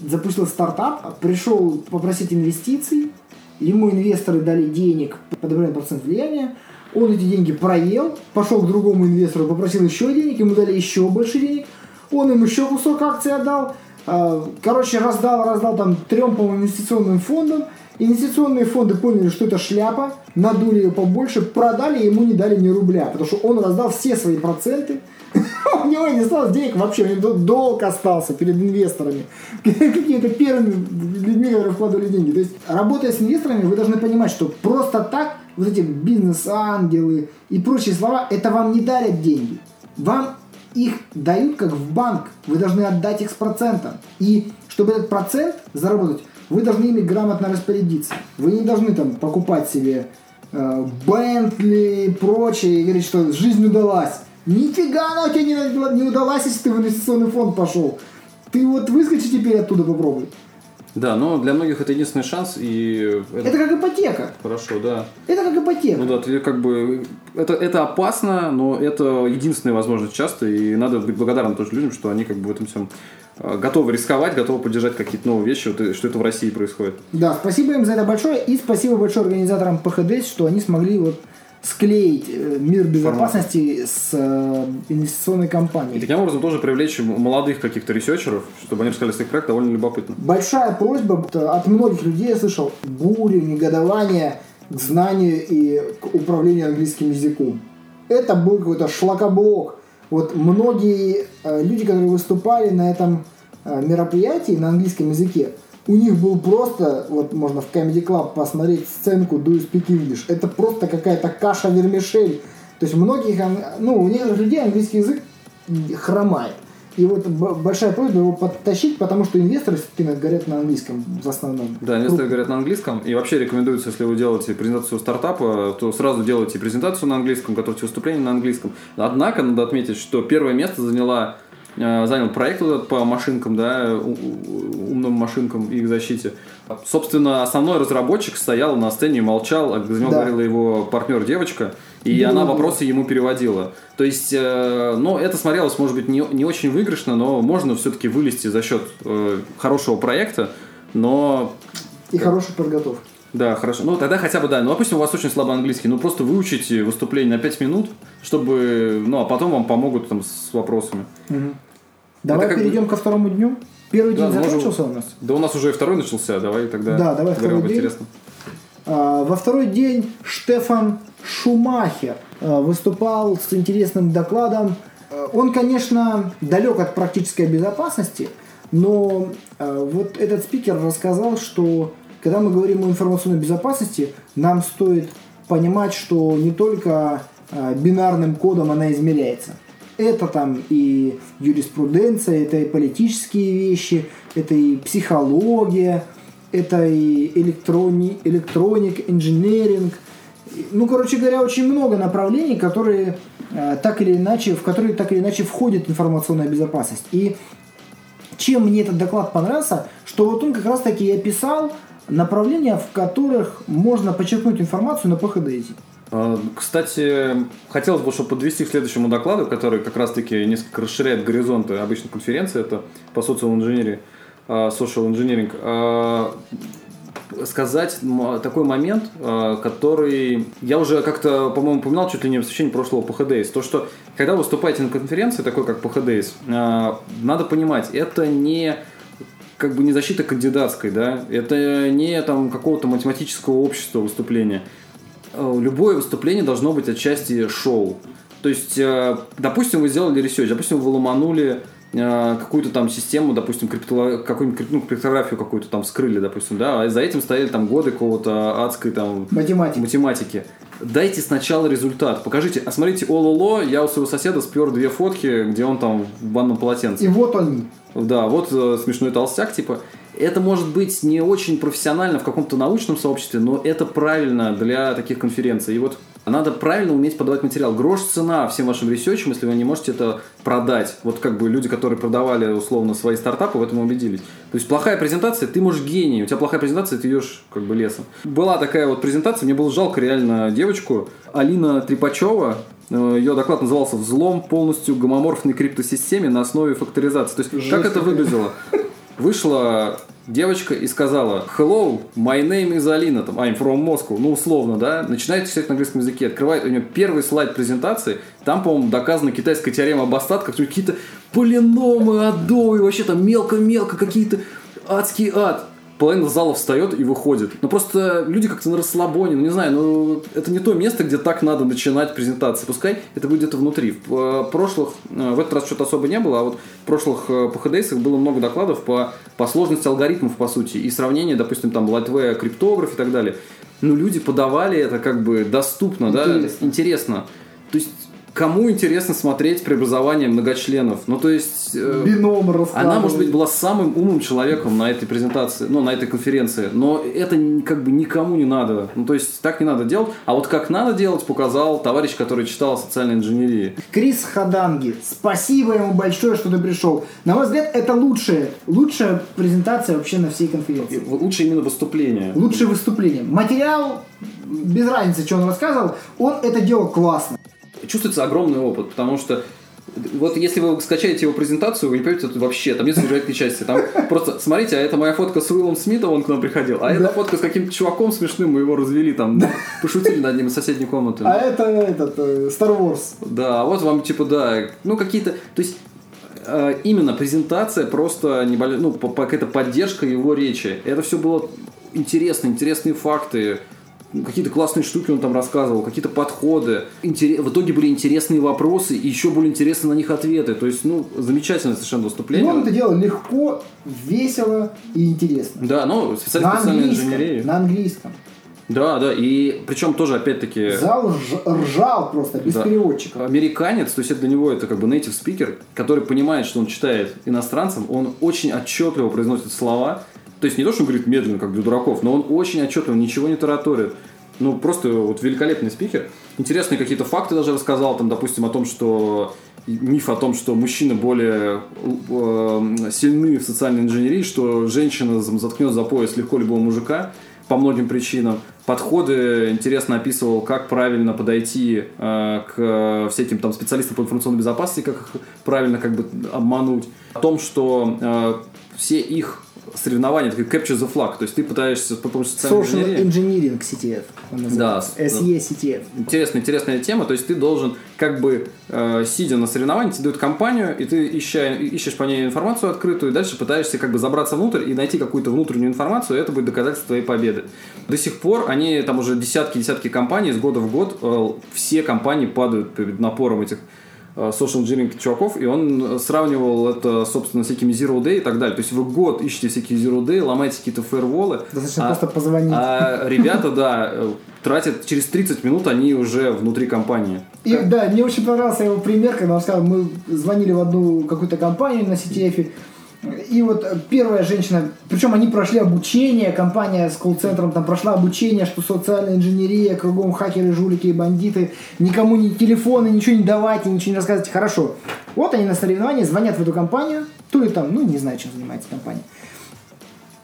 запустил стартап, пришел попросить инвестиций, ему инвесторы дали денег под определенный процент влияния, он эти деньги проел, пошел к другому инвестору, попросил еще денег, ему дали еще больше денег, он им еще кусок акций отдал, э, короче, раздал, раздал там трем, по-моему, инвестиционным фондам, Инвестиционные фонды поняли, что это шляпа, надули ее побольше, продали, ему не дали ни рубля, потому что он раздал все свои проценты, [laughs] у него не осталось денег вообще, у него долг остался перед инвесторами, [laughs] какими-то первыми людьми, которые вкладывали деньги. То есть, работая с инвесторами, вы должны понимать, что просто так вот эти бизнес-ангелы и прочие слова, это вам не дарят деньги. Вам их дают как в банк, вы должны отдать их с процентом. И чтобы этот процент заработать, вы должны ими грамотно распорядиться. Вы не должны там покупать себе э, Бентли и прочее и говорить, что жизнь удалась. Нифига она у тебя не, не удалась, если ты в инвестиционный фонд пошел. Ты вот выскочи теперь оттуда попробуй. Да, но для многих это единственный шанс, и это, Это как ипотека. хорошо, да. Это как ипотека. Ну да, ты как бы... Это, это опасно, но это единственная возможность часто, и надо быть благодарным тоже людям, что они как бы в этом всем э, готовы рисковать, готовы поддержать какие-то новые вещи, вот, что это в России происходит. Да, спасибо им за это большое. И спасибо большое организаторам ПХД, что они смогли вот склеить э, мир безопасности с э, инвестиционной И компанией. таким образом тоже привлечь молодых каких-то ресерчеров, чтобы они рассказали своих проект, довольно любопытно. Большая просьба э, от многих людей, я слышал, бурю, негодование к знанию и к управлению английским языком. Это был какой-то шлакоблок. Вот многие люди, которые выступали на этом мероприятии на английском языке, у них был просто, вот можно в Comedy Club посмотреть сценку Do You Speak English. Это просто какая-то каша-вермишель. То есть многих, ну, у некоторых людей английский язык хромает. И вот большая просьба его подтащить, потому что инвесторы все-таки говорят на английском в основном. Да, инвесторы говорят на английском. И вообще рекомендуется, если вы делаете презентацию стартапа, то сразу делайте презентацию на английском, готовьте выступление на английском. Однако надо отметить, что первое место заняла занял проект вот этот по машинкам, да, умным машинкам и их защите. Собственно, основной разработчик стоял на сцене и молчал, а за него Да. говорила его партнер девочка, и Да, она вопросы ему переводила. То есть, э, ну, это смотрелось, может быть, не, не очень выигрышно, но можно все-таки вылезти за счет э, хорошего проекта, но И хорошей подготовки. Да, хорошо. Ну, тогда хотя бы, да. Ну, допустим, у вас очень слабый английский. Ну, просто выучите выступление на 5 минут, чтобы... Ну, а потом вам помогут там с вопросами. Давай как бы- перейдем ко второму дню. Первый Да, день можем- закончился у нас. Да у нас уже и второй начался. Давай тогда... Да, давай второй день. интересном. А, Во второй день Штефан Шумахер а, выступал с интересным докладом. А, Он, конечно, далек от практической безопасности, но вот этот спикер рассказал, что когда мы говорим о информационной безопасности, нам стоит понимать, что не только а, бинарным кодом она измеряется. Это там и юриспруденция, это и политические вещи, это и психология, это и электрони, электроник, инженеринг. Ну, короче говоря, очень много направлений, которые э, так или иначе, в которые так или иначе входит информационная безопасность. И чем мне этот доклад понравился, что вот он как раз таки описал направления, в которых можно почерпнуть информацию на PHDS. А, Кстати, хотелось бы, чтобы подвести к следующему докладу, который как раз-таки несколько расширяет горизонты обычной конференции, это по social engineering, а, social engineering. А, сказать такой момент, который я уже как-то, по-моему, упоминал чуть ли не в течение прошлого PHDS. То, что когда вы выступаете на конференции, такой как PHDS, надо понимать, это не как бы не защита кандидатской, да, это не там какого-то математического общества выступления. Э, Любое выступление должно быть отчасти шоу. То есть, э, допустим, вы сделали research, допустим, вы ломанули э, какую-то там систему, допустим, криптоло- какую-нибудь ну, криптографию какую-то там вскрыли, допустим, да, а за этим стояли там годы какого-то адской там Математика. математики. Дайте сначала результат. Покажите. А смотрите, ололо, я у своего соседа спер две фотки, где он там в банном полотенце. И вот они. Да, вот э, смешной толстяк, типа. Это может быть не очень профессионально в каком-то научном сообществе, но это правильно для таких конференций. И вот надо правильно уметь подавать материал. Грош цена всем вашим ресерчам, если вы не можете это продать. Вот как бы люди, которые продавали условно свои стартапы, в этом убедились. То есть плохая презентация, ты можешь гений, у тебя плохая презентация, ты идешь как бы лесом. Была такая вот презентация, мне было жалко реально девочку, Алина Трепачева, Э, Ее доклад назывался «Взлом полностью гомоморфной криптосистеме на основе факторизации». То есть, Жесть как это выглядело? Вышла девочка и сказала «Hello, my name is Alina», там, I'm from Moscow, ну, условно, да, начинает читать на английском языке, открывает у нее первый слайд презентации, там, по-моему, доказана китайская теорема об остатках, какие-то полиномы, адовые, вообще там мелко-мелко, какие-то адский ад. Половина зала встает и выходит. Ну просто люди как-то на расслабоне, ну не знаю, ну это не то место, где так надо начинать презентации. Пускай это будет где-то внутри. В э, прошлых, э, в этот раз что-то особо не было, а вот в прошлых э, по HDS было много докладов по, по сложности алгоритмов, по сути, и сравнение, допустим, там Lightware, криптограф и так далее. Ну люди подавали это как бы доступно, да, Интересно. интересно. То есть кому интересно смотреть преобразование многочленов? Ну то есть... э, Бином она, может быть, была самым умным человеком на этой презентации, ну, на этой конференции, но это как бы никому не надо. Ну, то есть, так не надо делать. А вот как надо делать, показал товарищ, который читал о социальной инженерии. Крис Хаданги, спасибо ему большое, что ты пришел. На мой взгляд, это лучшая, лучшая презентация вообще на всей конференции. в- Лучше именно выступление. Лучшее выступление. Материал, без разницы, что он рассказывал, он это делал классно. Чувствуется огромный опыт, потому что вот если вы скачаете его презентацию, вы не поймете, это вообще, там нет содержательной части. Там просто, смотрите, а это моя фотка с Уиллом Смитом, он к нам приходил, а это фотка с каким-то чуваком смешным, мы его развели там, пошутили над ним из соседней комнаты. А это этот э, Star Wars. Да, вот вам типа, да, ну какие-то, то есть э, именно презентация просто небольшая, ну какая-то поддержка его речи. Это все было интересно, интересные факты, какие-то классные штуки он там рассказывал, какие-то подходы. Интере- В итоге были интересные вопросы и еще более интересные на них ответы. То есть, ну, замечательное совершенно выступление. он это делал легко, весело и интересно. Да, ну, специалист На специальной инженерии. На английском. Да, да, и причем тоже опять-таки... Зал рж- ржал просто, без Да. переводчика. Американец, то есть это для него это как бы native speaker, который понимает, что он читает иностранцам, он очень отчетливо произносит слова. То есть не то, что он говорит медленно, как для дураков, но он очень отчетливо, ничего не тараторит. Ну, просто вот великолепный спикер. Интересные какие-то факты даже рассказал, там, допустим, о том, что миф о том, что мужчины более э, сильны в социальной инженерии, что женщина заткнет за пояс легко любого мужика по многим причинам. Подходы интересно описывал, как правильно подойти э, к всяким там специалистам по информационной безопасности, как их правильно как бы обмануть. О том, что э, все их соревнования, такие capture the flag, то есть ты пытаешься по помощью социальной Social инженерии- Engineering CTF. Да, SE CTF. Интересная, интересная тема. То есть ты должен, как бы, э, сидя на соревновании, тебе дают компанию, и ты ища, ищешь по ней информацию открытую, и дальше пытаешься как бы забраться внутрь и найти какую-то внутреннюю информацию, и это будет доказательство твоей победы. До сих пор они, там уже десятки-десятки компаний, из года в год, э, все компании падают перед напором этих social engineering чуваков, и он сравнивал это, собственно, с всякими zero day и так далее. То есть вы год ищете всякие zero day, ломаете какие-то фаерволы, Достаточно а- просто позвонить. а ребята, да, э, тратят через 30 минут, они уже внутри компании. И, да, мне очень понравился его пример, когда он сказал, мы звонили в одну какую-то компанию на CTF, и вот первая женщина, причем они прошли обучение, компания с колл-центром там прошла обучение, что социальная инженерия, кругом хакеры, жулики и бандиты, никому ни телефоны, ничего не давайте, ничего не рассказывайте. Хорошо. Вот они на соревновании звонят в эту компанию, то ли там, ну не знаю, чем занимается компания.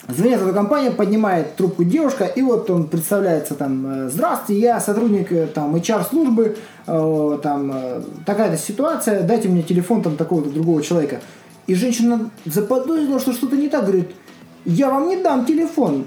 Звонит в эту компанию, поднимает трубку девушка, и вот он представляется там, э, здравствуйте, я сотрудник э, там HR-службы, э, там э, такая-то ситуация, дайте мне телефон там такого-то другого человека. И женщина заподозрила, что что-то не так, говорит, я вам не дам телефон,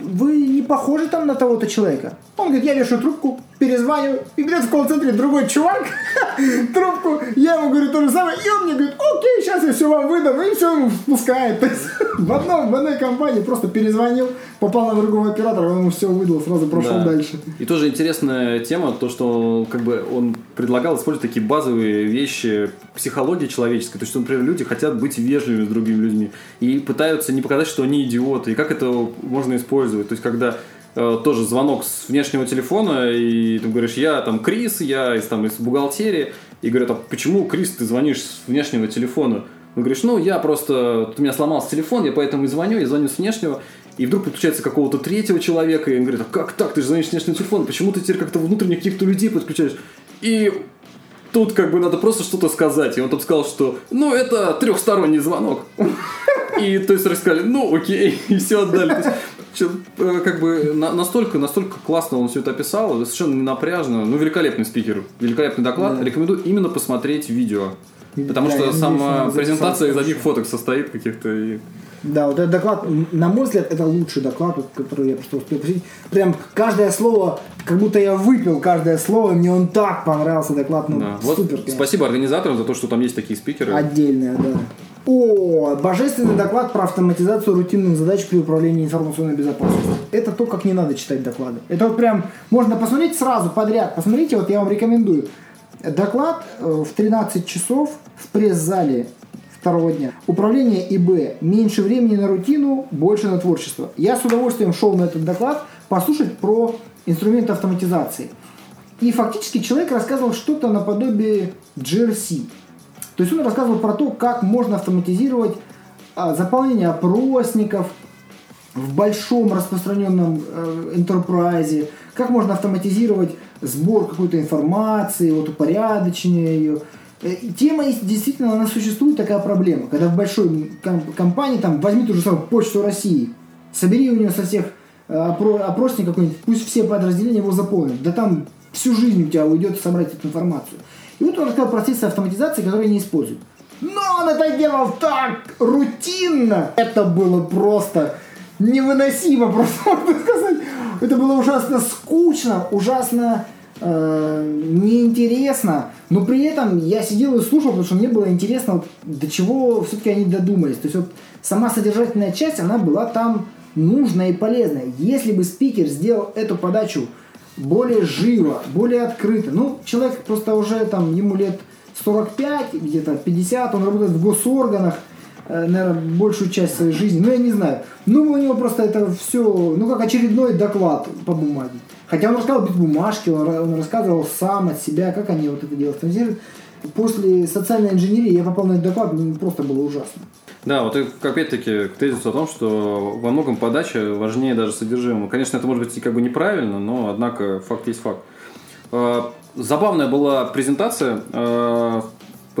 вы не похожи там на того-то человека. Он говорит, я вешаю трубку, перезваниваю, и где-то в колл-центре другой чувак, [laughs] трубку, я ему говорю то же самое, и он мне говорит, окей, сейчас я все вам выдам, и все ему спускает. То есть [laughs] в, одном, в одной компании просто перезвонил, попал на другого оператора, он ему все выдал, сразу прошел Да. дальше. И тоже интересная тема, то, что как бы он предлагал использовать такие базовые вещи психологии человеческой. То есть, что, например, люди хотят быть вежливыми с другими людьми и пытаются не показать, что они идиоты. И как это можно использовать. То есть, когда тоже звонок с внешнего телефона, и ты говоришь, я там Крис, я из, там, из бухгалтерии, и говорят, а почему, Крис, ты звонишь с внешнего телефона? Он говоришь, ну, я просто, у меня сломался телефон, я поэтому и звоню, я звоню с внешнего, и вдруг подключается какого-то третьего человека, и он говорит, а как так, ты же звонишь с внешнего телефона, почему ты теперь как-то внутренних каких-то людей подключаешь? И тут как бы надо просто что-то сказать. И он там сказал, что ну это трехсторонний звонок. [laughs] И то есть рассказали, ну окей, [laughs] и все отдали. Чё, э, как бы на- настолько, настолько классно он все это описал, совершенно не напряжно. Ну, великолепный спикер, великолепный доклад. Да. Рекомендую именно посмотреть видео. Потому Да, что сама презентация из одних фоток состоит каких-то. И... Да, вот этот доклад, на мой взгляд, это лучший доклад, вот, который я просто успел посетить. Прям каждое слово, как будто я выпил каждое слово, мне он так понравился доклад, ну Да. Вот супер. конечно. спасибо организаторам за то, что там есть такие спикеры. Отдельная, да. О, божественный доклад про автоматизацию рутинных задач при управлении информационной безопасностью. Это то, как не надо читать доклады. Это вот прям можно посмотреть сразу подряд. Посмотрите, вот я вам рекомендую. Доклад э, в 13 часов в пресс-зале второго дня. Управление ИБ. Меньше времени на рутину, больше на творчество. Я с удовольствием шел на этот доклад послушать про инструменты автоматизации. И фактически человек рассказывал что-то наподобие GRC. То есть он рассказывал про то, как можно автоматизировать а, заполнение опросников в большом распространенном э, enterprise, как можно автоматизировать сбор какой-то информации, вот упорядочение ее. Э, Тема действительно, она существует, такая проблема. Когда в большой ком- компании, там, возьми ту же самую Почту России, собери у нее со всех э, опро- опросник какой-нибудь, пусть все подразделения его заполнят. Да там всю жизнь у тебя уйдет собрать эту информацию. И вот он рассказал процессы автоматизации, которые не используют. Но он это делал так рутинно. Это было просто невыносимо, [laughs] просто можно сказать. Это было ужасно скучно, ужасно э, неинтересно. Но при этом я сидел и слушал, потому что мне было интересно, вот, до чего все-таки они додумались. То есть вот сама содержательная часть, она была там нужная и полезная. Если бы спикер сделал эту подачу более живо, более открыто. Ну, человек просто уже там, ему лет 45, где-то 50, он работает в госорганах, наверное, большую часть своей жизни. Ну, я не знаю. Ну, у него просто это все, ну, как очередной доклад по бумаге. Хотя он рассказывал без бумажки, он, ра- он рассказывал сам от себя, как они вот это автоматизируют. После социальной инженерии я попал на этот доклад, мне просто было ужасно. Да, вот опять-таки к тезису о том, что во многом подача важнее даже содержимого. Конечно, это может быть как бы неправильно, но однако факт есть факт. Э, Забавная была презентация э,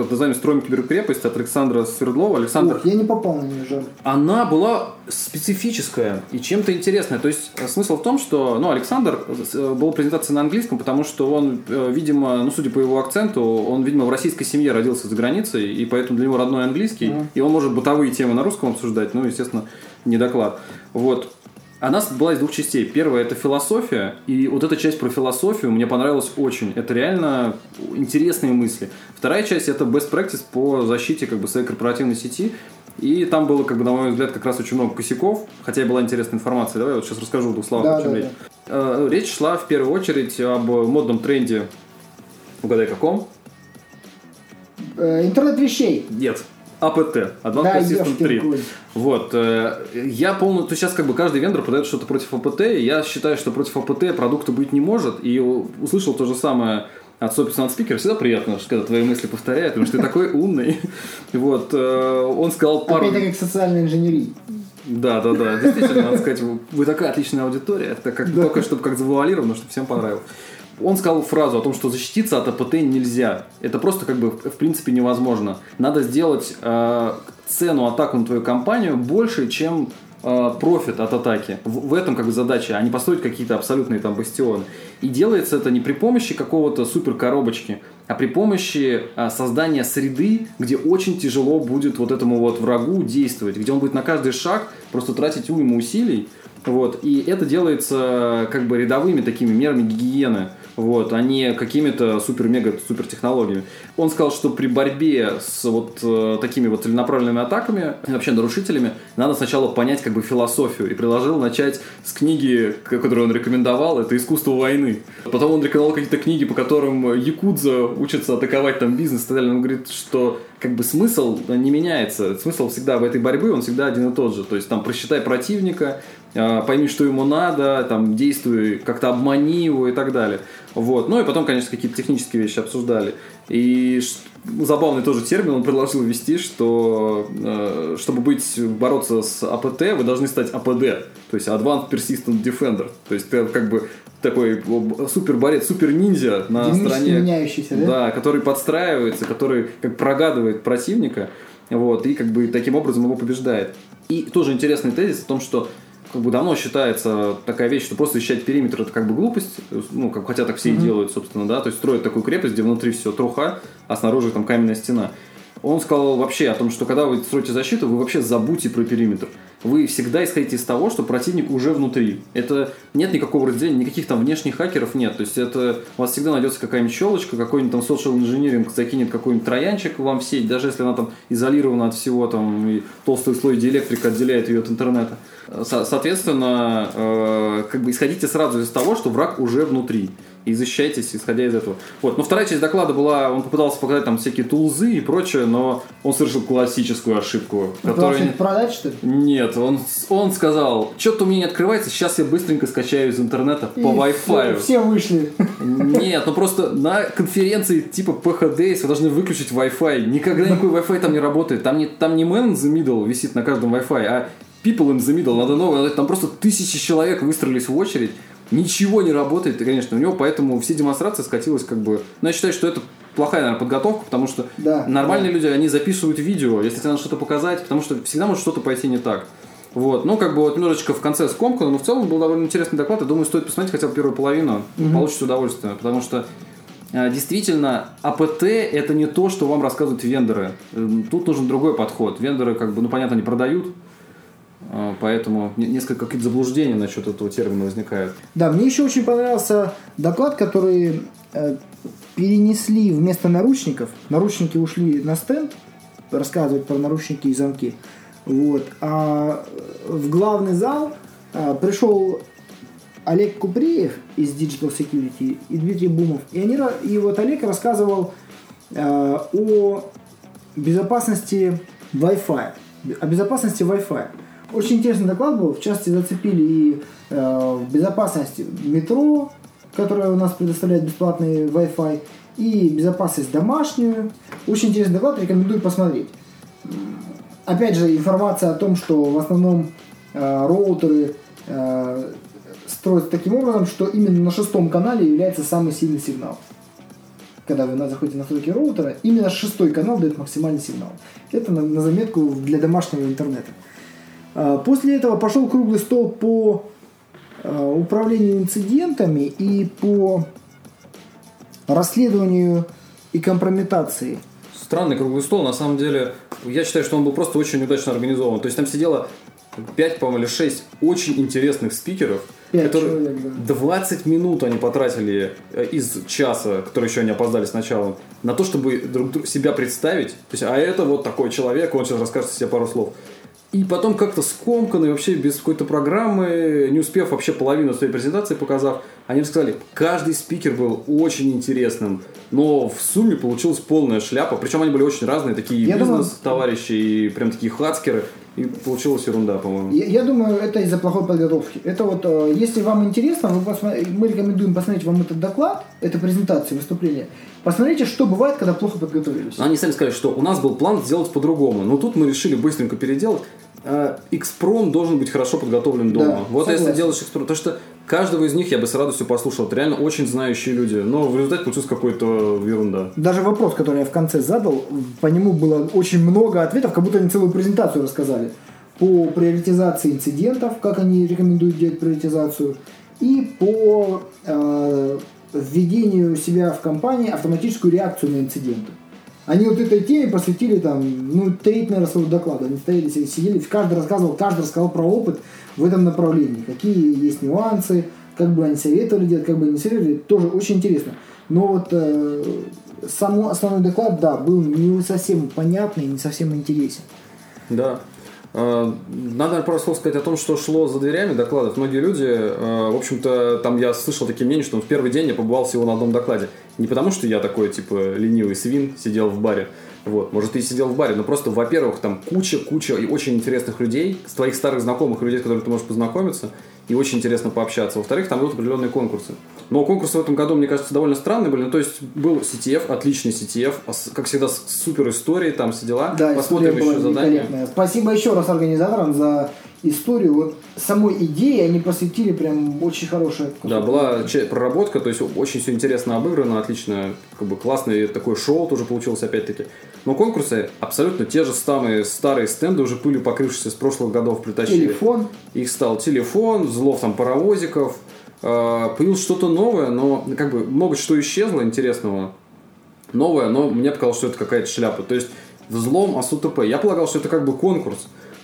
под названием «Строим киберкрепость» от Александра Свердлова. Александр, Ох, я не попал на нее, жаль. она была специфическая и чем-то интересная. То есть э, смысл в том, что ну, Александр э, была презентация на английском, потому что он, э, видимо, ну, судя по его акценту, он, видимо, в российской семье родился за границей, и поэтому для него родной английский, Мгм. и он может бытовые темы на русском обсуждать, ну, естественно, не доклад. Вот. Она была из двух частей. Первая это философия, и вот эта часть про философию мне понравилась очень. Это реально интересные мысли. Вторая часть это best practice по защите как бы своей корпоративной сети. И там было, как бы, на мой взгляд, как раз очень много косяков, хотя и была интересная информация. Давай я вот сейчас расскажу в двух словах, Да, о чем да, речь. Э, Речь шла в первую очередь об модном тренде, угадай каком? Э, интернет вещей. Нет. АПТ, Advanced Да, ёшкин 3. кот. Вот. э, Я полный... То сейчас как бы каждый вендор продает что-то против АПТ, и я считаю, что против АПТ продукта быть не может, и услышал то же самое от собственного спикера. Всегда приятно, что когда твои мысли повторяют, потому что ты такой умный. [laughs] Вот. э, Он сказал пару... Опять-таки к социальной инженерии. Да, да, да. Действительно, надо сказать, вы- вы такая отличная аудитория. Это как, Да. только чтобы как завуалировано, чтобы всем понравилось. Он сказал фразу о том, что защититься от АПТ нельзя. Это просто как бы в принципе невозможно. Надо сделать э, цену атаку на твою компанию больше, чем э, профит от атаки. В, в этом как бы задача, а не построить какие-то абсолютные там бастионы. И делается это не при помощи какого-то супер коробочки, а при помощи а, создания среды, где очень тяжело будет вот этому вот врагу действовать, где он будет на каждый шаг просто тратить уйму усилий. Вот. И это делается как бы рядовыми такими мерами гигиены, вот, а не какими-то супер-мега-супер технологиями. Он сказал, что при борьбе с вот э, такими вот целенаправленными атаками, вообще нарушителями, надо сначала понять как бы философию. И предложил начать с книги, которую он рекомендовал, это «Искусство войны». Потом он рекомендовал какие-то книги, по которым якудза учатся атаковать там бизнес и так далее. Он говорит, что как бы смысл не меняется. Смысл всегда в этой борьбе, он всегда один и тот же. То есть там просчитай противника, пойми, что ему надо, там действуй, как-то обмани его и так далее. Вот. Ну и потом, конечно, какие-то технические вещи обсуждали. И забавный тоже термин он предложил ввести, что э, чтобы быть, бороться с АПТ, вы должны стать АПД, то есть Advanced Persistent Defender. То есть ты как бы такой супер борец, супер ниндзя на Динамически стороне меняющийся, да? да, который подстраивается, который как прогадывает противника, вот, и как бы таким образом его побеждает. И тоже интересный тезис о том, что как бы давно считается такая вещь, что просто защищать периметр это как бы глупость, ну, как хотя так все и делают, собственно, да, то есть строят такую крепость, где внутри все труха, а снаружи там каменная стена. Он сказал вообще о том, что когда вы строите защиту, вы вообще забудьте про периметр. Вы всегда исходите из того, что противник уже внутри. Это нет никакого разделения, никаких там внешних хакеров нет. То есть это у вас всегда найдется какая-нибудь щелочка, какой-нибудь там social engineering закинет какой-нибудь троянчик вам в сеть, даже если она там изолирована от всего, там и толстый слой диэлектрика отделяет ее от интернета. Со- соответственно, э, как бы исходите сразу из того, что враг уже внутри. И защищайтесь, исходя из этого. Вот. Но вторая часть доклада была, он попытался показать там всякие тулзы и прочее, но он совершил классическую ошибку, которая... их продать, что ли? Нет, он, он сказал, что-то у меня не открывается, сейчас я быстренько скачаю из интернета по И Wi-Fi. Все, все вышли. Нет, ну просто на конференции типа PHDS вы должны выключить Wi-Fi. Никогда никакой Wi-Fi там не работает. Там не, там не man in the middle висит на каждом Wi-Fi, а people in the middle. Надо новое. Там просто тысячи человек выстроились в очередь. Ничего не работает, конечно, у него поэтому все демонстрации скатилась как бы... Ну, я считаю, что это плохая, наверное, подготовка, потому что Да, нормальные люди, они записывают видео, если тебе надо что-то показать, потому что всегда может что-то пойти не так. Вот, ну, как бы вот немножечко в конце скомкано, но в целом был довольно интересный доклад, и думаю, стоит посмотреть хотя бы первую половину, получите удовольствие, потому что э, действительно АПТ это не то, что вам рассказывают вендоры. Эм, Тут нужен другой подход. Вендоры, как бы, ну, понятно, не продают, поэтому не- несколько какие-то заблуждения насчет этого термина возникают. Да, мне еще очень понравился доклад, который э, перенесли вместо наручников. Наручники ушли на стенд, рассказывать про наручники и замки. Вот. А в главный зал э, пришел Олег Куприев из Digital Security и Дмитрий Бумов. И, они, и вот Олег рассказывал э, о безопасности Wi-Fi. о безопасности Wi-Fi. Очень интересный доклад был, в частности зацепили и э, безопасность метро, которая у нас предоставляет бесплатный Wi-Fi, и безопасность домашнюю. Очень интересный доклад, рекомендую посмотреть. Опять же, информация о том, что в основном э, роутеры э, строятся таким образом, что именно на шестом канале является самый сильный сигнал. Когда вы заходите на настройки роутера, именно шестой канал дает максимальный сигнал. Это на, на заметку для домашнего интернета. А, После этого пошел круглый стол по э, управлению инцидентами и по расследованию и компрометации. Странный круглый стол, на самом деле, я считаю, что он был просто очень удачно организован. То есть там сидело 5, по-моему, или 6 очень интересных спикеров, которые человек, да. 20 минут они потратили э, из часа, который еще не опоздали сначала, на то, чтобы друг друга себя представить. То есть, а это вот такой человек, он сейчас расскажет себе пару слов. И потом как-то скомканно, вообще без какой-то программы, не успев вообще половину своей презентации показав, они рассказали, каждый спикер был очень интересным, но в сумме получилась полная шляпа. Причем они были очень разные, такие бизнес-товарищи и прям такие хацкеры. И получилась ерунда, по-моему. Я, я думаю, это из-за плохой подготовки. Это вот, э, если вам интересно, вы посмо- мы рекомендуем посмотреть вам этот доклад, эту презентацию, выступление. Посмотрите, что бывает, когда плохо подготовились. Они сами сказали, что у нас был план сделать по-другому. Но тут мы решили быстренько переделать. Э, X-Prom должен быть хорошо подготовлен дома. Да, вот согласен. если делаешь X-Prom, потому что каждого из них я бы с радостью послушал. Это реально очень знающие люди. Но в результате получилась какой-то ерунда. Даже вопрос, который я в конце задал, по нему было очень много ответов, как будто они целую презентацию рассказали. По приоритизации инцидентов, как они рекомендуют делать приоритизацию, и по э, введению себя в компании автоматическую реакцию на инциденты. Они вот этой теме посвятили там, ну, треть, наверное, своего доклада. Они стояли, си- сидели, каждый рассказывал, каждый рассказал про опыт в этом направлении. Какие есть нюансы, как бы они советовали делать, как бы они не советовали. Тоже очень интересно. Но вот э, сам основной доклад, да, был не совсем понятный, не совсем интересен. Да. Э, Надо, пару слов сказать о том, что шло за дверями докладов. Многие люди, э, в общем-то, там я слышал такие мнения, что в первый день я побывал всего на одном докладе. Не потому, что я такой, типа, ленивый свин, сидел в баре. Вот, может, и сидел в баре, но просто, во-первых, там куча-куча и очень интересных людей, твоих старых знакомых, людей, с которыми ты можешь познакомиться, и очень интересно пообщаться. Во-вторых, там идут определенные конкурсы. Но конкурсы в этом году, мне кажется, довольно странные были. Ну, то есть, был CTF, отличный CTF, а как всегда, с супер историей, там все дела. Да, Посмотрим еще задание. Спасибо еще раз организаторам за историю. Вот самой идеи они посвятили прям очень хорошее. Да, была проработка, то есть очень все интересно обыграно, отлично, как бы классное такое шоу тоже получилось опять-таки. Но конкурсы абсолютно те же самые старые стенды, уже пылью покрывшиеся с прошлых годов притащили. Телефон. Их стал телефон, взлов там паровозиков, э, появилось что-то новое, но как бы много что исчезло интересного. Новое, но мне показалось, что это какая-то шляпа. То есть взлом АСУТП. Я полагал, что это как бы конкурс.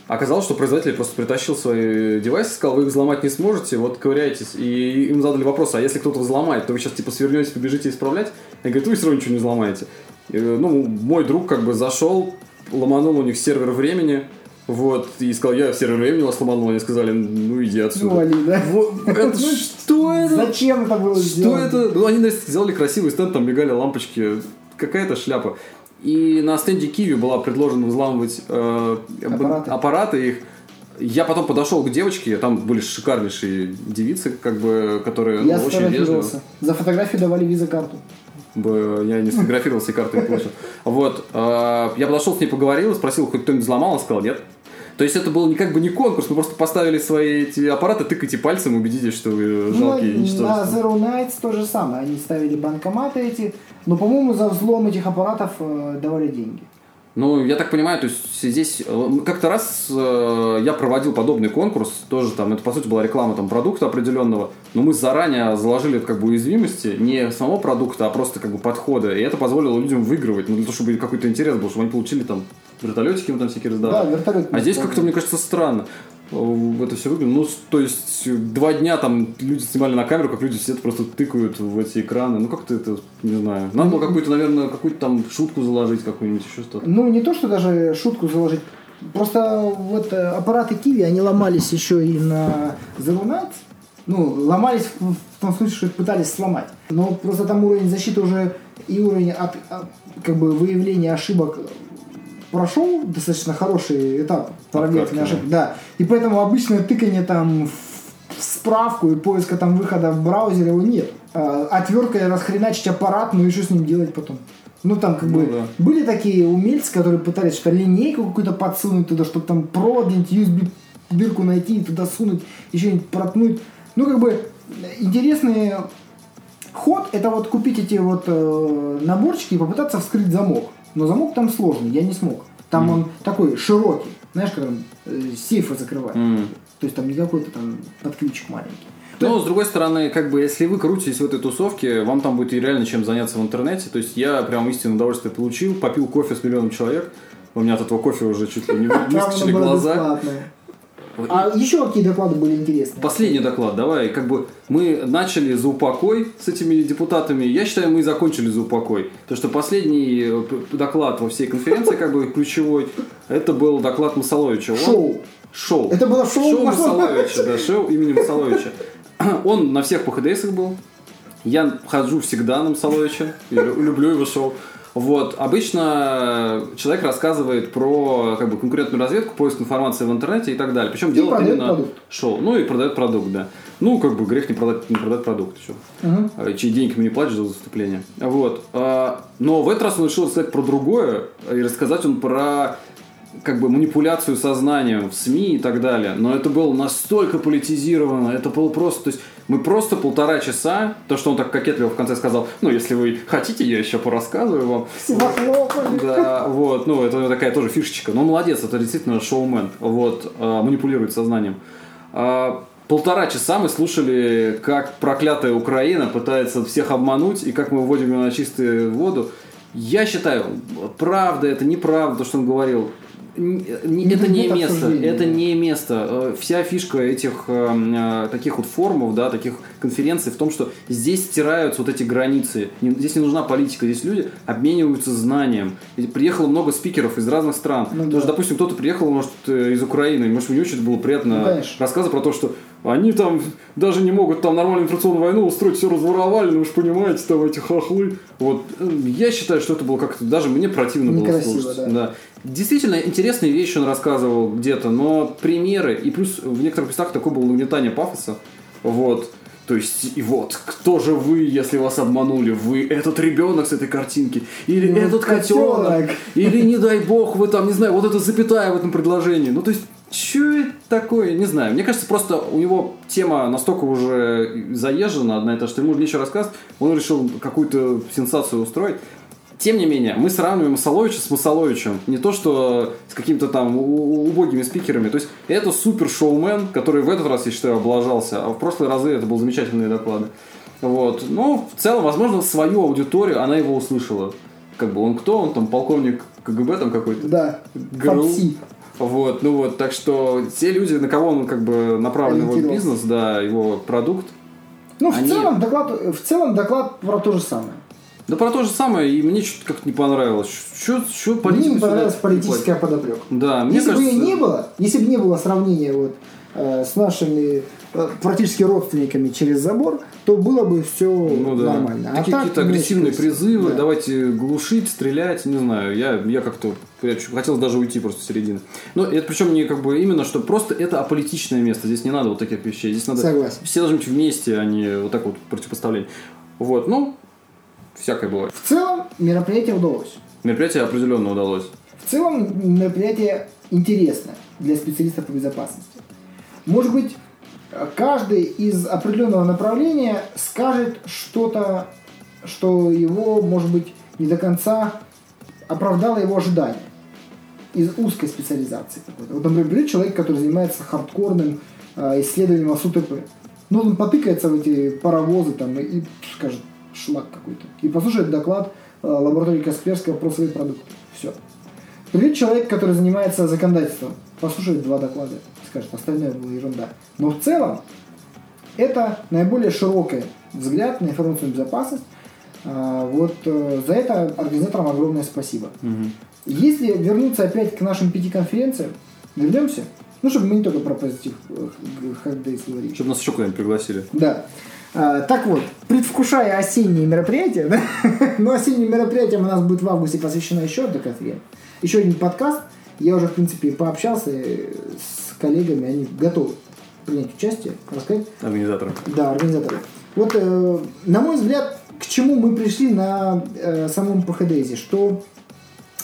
Оказалось, что производитель просто притащил свои девайсы, сказал, вы их взломать не сможете, вот ковыряйтесь. И им задали вопрос, а если кто-то взломает, то вы сейчас типа свернете, побежите исправлять? Я говорю, вы все равно ничего не взломаете. И, ну, мой друг как бы зашел, ломанул у них сервер времени, вот, и сказал, я сервер времени вас ломанул, они сказали, ну иди отсюда. Ну, да. Вот, [laughs] это что это? Зачем это было Что сделано? это? Ну, они наверное, сделали красивый стенд, там мигали лампочки. Какая-то шляпа. И на стенде Киви была предложена взламывать э, Аппараты. аппараты их. Я потом подошел к девочке, там были шикарнейшие девицы, как бы, которые ну, Я очень вежливо. За фотографию давали виза-карту. Б- Я не сфотографировался и карты не получил. Вот. э, Я подошел с ней, поговорил, спросил, хоть кто-нибудь взломал, она сказала нет. То есть это был не как бы не конкурс, мы просто поставили свои эти аппараты, тыкайте пальцем, убедитесь, что вы жалкие Ну, на ничтожества. Zero Nights то же самое. Они ставили банкоматы эти. Но, по-моему, за взлом этих аппаратов э, давали деньги. Ну, я так понимаю, то есть здесь э, как-то раз э, я проводил подобный конкурс, тоже там, это по сути была реклама там продукта определенного, но мы заранее заложили как бы уязвимости не самого продукта, а просто как бы подхода, и это позволило людям выигрывать, ну для того, чтобы какой-то интерес был, чтобы они получили там вертолетики им там всякие Да, раздавали. вертолет. А здесь как-то, мне кажется, странно. Это все выглядело. Ну, то есть, два дня там люди снимали на камеру, как люди сидят, просто тыкают в эти экраны. Ну, как-то это, не знаю. Надо было какую-то, наверное, какую-то там шутку заложить, какую-нибудь еще что-то. Ну, не то, что даже шутку заложить. Просто вот э, аппараты Киви, они ломались еще и на Zero Nights. Ну, ломались в, том смысле, что их пытались сломать. Но просто там уровень защиты уже и уровень от, от, как бы выявления ошибок прошел достаточно хороший этап Обкатки, ошибок. Да. И поэтому обычное тыкание там в справку и поиска там выхода в браузере его нет. А, Отверткой расхреначить аппарат, ну и что с ним делать потом? Ну там как Ну бы да. были такие умельцы, которые пытались что-то линейку какую-то подсунуть туда, чтобы там провод USB дырку найти и туда сунуть, еще что-нибудь проткнуть. Ну как бы интересный ход это вот купить эти вот э, наборчики и попытаться вскрыть замок. Но замок там сложный, я не смог. Там он такой широкий, знаешь, как он э, сейфы закрывает. М. То есть там не какой-то там под ключик маленький. Но, с другой стороны, как бы, если вы крутитесь в этой тусовке, вам там будет реально чем заняться в интернете. То есть я прям истинное удовольствие получил, попил кофе с миллионом человек. У меня от этого кофе уже чуть ли не [laughs] выскочили глаза. бесплатное. А еще какие доклады были интересные? Последний доклад, давай, как бы мы начали за упокой с этими депутатами, я считаю, мы и закончили за упокой. Потому что последний э, доклад во всей конференции, как бы ключевой, это был доклад Масаловича. Он- Шоу. Шоу. Это было шоу Шоу Масаловича. Да, шоу имени Масаловича. [clears throat] Он на всех ПХДСах был. Я хожу всегда на Масаловича, люблю его шоу. Вот. Обычно человек рассказывает про как бы, конкурентную разведку, поиск информации в интернете и так далее. Причем делает именно продукт. шоу. Ну и продает продукт, да. Ну, как бы грех не продать, не продать продукт. Чё. Мгм. А, чьи деньги ему не платишь за выступление. Вот. А, Но в этот раз он решил рассказать про другое, и рассказать он про как бы манипуляцию сознанием в СМИ и так далее. Но это было настолько политизировано, это было просто, то есть мы просто полтора часа, то, что он так кокетливо в конце сказал, ну, если вы хотите, я еще порассказываю вам. Да, вот, ну, это такая тоже фишечка. Но он молодец, это действительно шоумен, вот, а, манипулирует сознанием. А, Полтора часа мы слушали, как проклятая Украина пытается всех обмануть и как мы выводим ее на чистую воду. Я считаю, правда это, неправда, то, что он говорил. Не- это не место, это да. не место. Э, Вся фишка этих э, э, таких вот форумов, да, таких конференций в том, что здесь стираются вот эти границы. Здесь не нужна политика, здесь люди обмениваются знанием. Приехало много спикеров из разных стран. Ну Потому да. допустим, кто-то приехал, может, э, из Украины, может, мне очень было приятно Ну, конечно. рассказы про то, что они там даже не могут там нормальную информационную войну устроить, все разворовали, ну вы же понимаете, там эти хохлы. Вот я считаю, что это было как-то даже мне противно было Некрасиво, слушать. да. Действительно интересные вещи он рассказывал где-то, но примеры и плюс в некоторых местах такое было нагнетание пафоса. Вот. То есть, и вот, кто же вы, если вас обманули? Вы этот ребенок с этой картинки? Или Ну, этот котенок? котенок. Или, не дай бог, вы там, не знаю, вот это запятая в этом предложении. Ну, то есть, что это такое? Не знаю. Мне кажется, просто у него тема настолько уже заезжена одна и та, что ему нечего рассказывать. Он решил какую-то сенсацию устроить. Тем не менее, мы сравниваем Масаловича с Масаловичем. Не то, что с какими-то там убогими спикерами. То есть, это супер шоумен, который в этот раз, я считаю, облажался. А в прошлые разы это был замечательные доклады. Вот. Но в целом, возможно, свою аудиторию она его услышала. Как бы он кто? Он там полковник КГБ там какой-то? Да. ГРУ. Фапси. Вот, ну вот, так что те люди, на кого он как бы направлен его бизнес, да, его продукт, Ну, в Они- целом доклад, в целом доклад про то же самое. Да про то же самое, и мне что-то как-то не понравилось. Что, что Мне политика не сюда понравилась не политическая подоплека. Да, мне если бы кажется... ее не было, если бы не было сравнения вот, э, с нашими э, практически родственниками через забор, то было бы все Ну да. нормально. А Такие так, какие-то ну, агрессивные призывы, Да. давайте глушить, стрелять, не знаю. Я, я как-то я хотел даже уйти просто с середины. Но это причем не как бы именно, что просто это аполитичное место. Здесь не надо вот таких вещей. Здесь надо Согласен. все должны быть вместе, а не вот так вот противопоставление. Вот, ну, всякое бывает. В целом мероприятие удалось. Мероприятие определенно удалось. В целом мероприятие интересное для специалистов по безопасности. Может быть, каждый из определенного направления скажет что-то, что его, может быть, не до конца оправдало его ожидания из узкой специализации какой-то. Вот, например, человек, который занимается хардкорным э, исследованием ОСУТП. Ну, он потыкается в эти паровозы там и, и скажет шлак какой-то. И послушает доклад э, лаборатории Касперского про свои продукты. Все. Придет человек, который занимается законодательством, послушает два доклада, скажет, остальное было ерунда. Но в целом это наиболее широкий взгляд на информационную безопасность. А, Вот э, за это организаторам огромное спасибо. Если вернуться опять к нашим пяти конференциям, вернемся, ну, чтобы мы не только про позитив э, Hard Days говорили. Чтобы нас еще куда-нибудь пригласили. Да. А, так вот, предвкушая осенние мероприятия, [laughs] да, но осенним мероприятием у нас будет в августе посвящена еще одна конференция, еще один подкаст. Я уже, в принципе, пообщался э, с коллегами, они готовы принять участие, рассказать. Организаторы. Да, организаторы. Вот, э, на мой взгляд, к чему мы пришли на э, самом ПХДЗ, что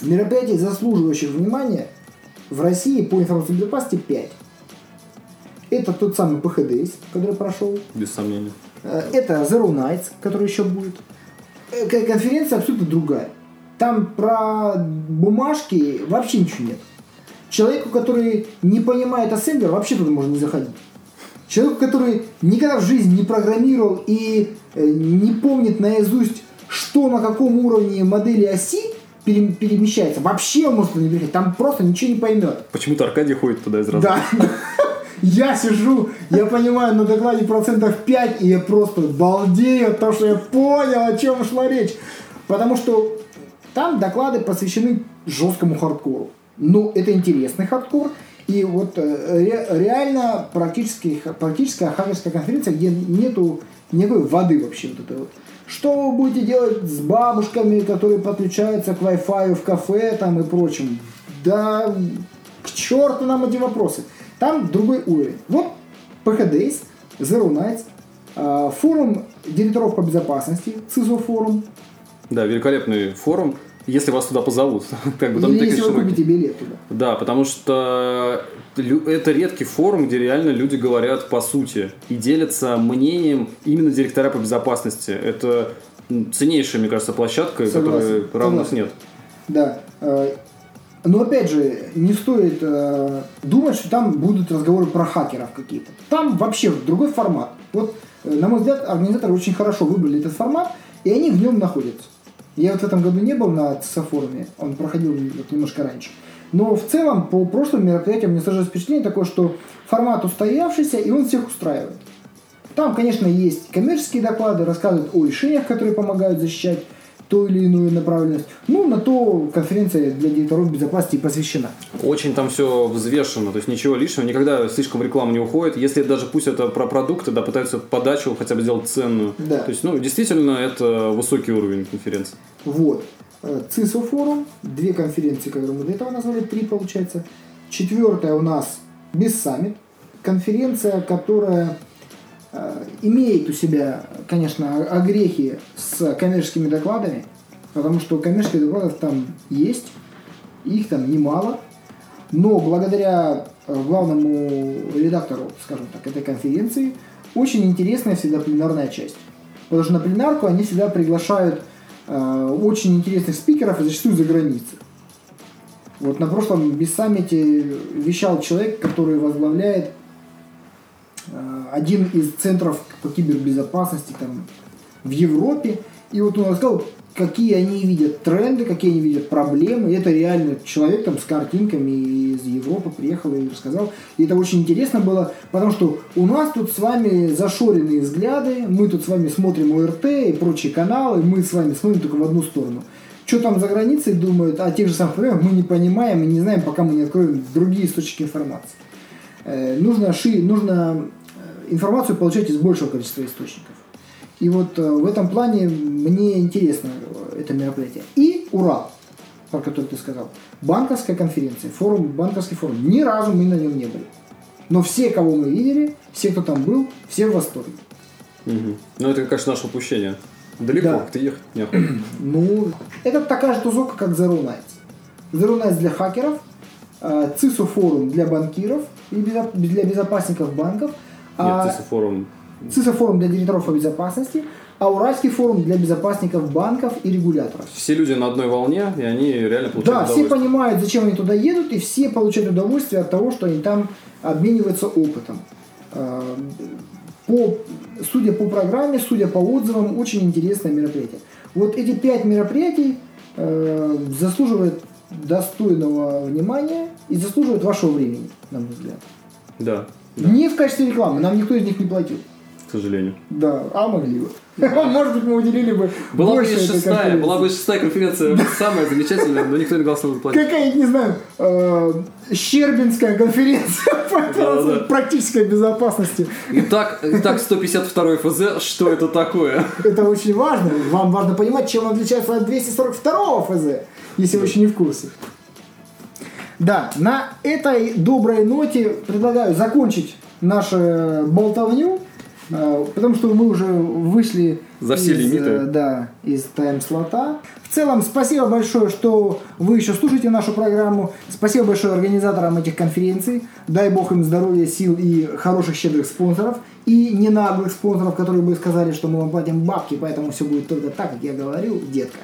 мероприятий, заслуживающих внимания, в России по информационной безопасности 5. Это тот самый ПХДС, который прошел. Без сомнения. Э, Это Zero Nights, который еще будет. Э, Конференция абсолютно другая. Там про бумажки вообще ничего нет. Человеку, который не понимает ассемблер, вообще туда можно не заходить. Человеку, который никогда в жизни не программировал и э, не помнит наизусть, что на каком уровне модели оси пере- перемещается, вообще он может не приехать. Там просто ничего не поймет. Почему-то Аркадий ходит туда из раза. Да. [laughs] Я сижу, я понимаю на докладе процентов 5, и я просто балдею от того, что я понял, о чем шла речь. Потому что там доклады посвящены жесткому хардкору. Ну, это интересный хардкор. И вот э, ре- реально практически, практическая хакерская конференция, где нету никакой воды вообще вот этой вот. Что вы будете делать с бабушками, которые подключаются к Wi-Fi в кафе там и прочим? Да к черту нам эти вопросы. Там другой уровень. Вот PHDays, Zero Nights, а, форум директоров по безопасности, CISO форум, Да, великолепный форум. Если вас туда позовут. [laughs] как бы там или если вы купите билет туда. Да, потому что это редкий форум, где реально люди говорят по сути и делятся мнением именно директора по безопасности. Это ценнейшая, мне кажется, площадка, Согласен, которой равных согласен. нет. Да. Но опять же, не стоит э, думать, что там будут разговоры про хакеров какие-то. Там вообще другой формат. Вот, э, на мой взгляд, организаторы очень хорошо выбрали этот формат, и они в нем находятся. Я вот в этом году не был на ЦСО-форуме, он проходил вот немножко раньше. Но в целом, по прошлым мероприятиям мне сложилось впечатление такое, что формат устоявшийся, и он всех устраивает. Там, конечно, есть коммерческие доклады, рассказывают о решениях, которые помогают защищать ту или иную направленность. Ну, на то конференция для директоров безопасности посвящена. Очень там все взвешено, то есть ничего лишнего, никогда слишком в рекламу не уходит. Если даже пусть это про продукты, да, пытаются подачу хотя бы сделать ценную. Да. То есть, ну, действительно, это высокий уровень конференции. Вот. Э, ЦИСО форум, две конференции, которые мы до этого назвали, три получается. Четвертая у нас Бессаммит, конференция, которая имеет у себя, конечно, огрехи с коммерческими докладами, потому что коммерческих докладов там есть, их там немало, но благодаря э, главному редактору, скажем так, этой конференции, очень интересная всегда пленарная часть. Потому что на пленарку они всегда приглашают э, очень интересных спикеров и зачастую за границы. Вот на прошлом Бессаммите вещал человек, который возглавляет э, один из центров по кибербезопасности там, в Европе. И вот он рассказал, какие они видят тренды, какие они видят проблемы. И это реально человек там с картинками из Европы приехал и рассказал. И это очень интересно было, потому что у нас тут с вами зашоренные взгляды, мы тут с вами смотрим ОРТ и прочие каналы, мы с вами смотрим только в одну сторону. Что там за границей думают о тех же самых проблемах, мы не понимаем и не знаем, пока мы не откроем другие источники информации. Э, нужно, ши, нужно э, информацию получать из большего количества источников. И вот э, в этом плане мне интересно э, это мероприятие. И Урал, про который ты сказал. Банковская конференция, форум, банковский форум. Ни разу мы на нем не были. Но все, кого мы видели, все, кто там был, все в восторге. Мгм. Ну, это, конечно, наше упущение. Далеко, Да. как-то ехать неохота. [clears throat] Ну, это такая же тусовка, как Zero Nights. Zero Nights для хакеров, э, ЦИСУ форум для банкиров и для безопасников банков, Нет, форум. ЦИСО форум для директоров по безопасности, а Уральский форум для безопасников банков и регуляторов. Все люди на одной волне, и они реально получают Да, все понимают, зачем они туда едут, и все получают удовольствие от того, что они там обмениваются опытом. Э, По, судя по программе, судя по отзывам, очень интересное мероприятие. Вот эти пять мероприятий э, заслуживают достойного внимания и заслуживают вашего времени, на мой взгляд. Да. Не в качестве рекламы, нам никто из них не платил. сожалению. Да, а могли бы. [laughs] Может быть, мы уделили бы Была бы больше этой шестая, была бы шестая конференция самая замечательная, но никто не дал свою платить. Какая, не знаю, э, Щербинская конференция [laughs] по Да-да-да. практической безопасности. Итак, итак, 152 ФЗ, что это такое? Это очень важно. Вам важно понимать, чем он отличается от 242 ФЗ, если вы еще не в курсе. Да, на этой доброй ноте предлагаю закончить нашу болтовню, э, потому что мы уже вышли За все из, лимиты. э, Да, из тайм-слота. В целом, спасибо большое, что вы еще слушаете нашу программу. Спасибо большое организаторам этих конференций. Дай бог им здоровья, сил и хороших, щедрых спонсоров. И не наглых спонсоров, которые бы сказали, что мы вам платим бабки, поэтому все будет только так, как я говорил, детка.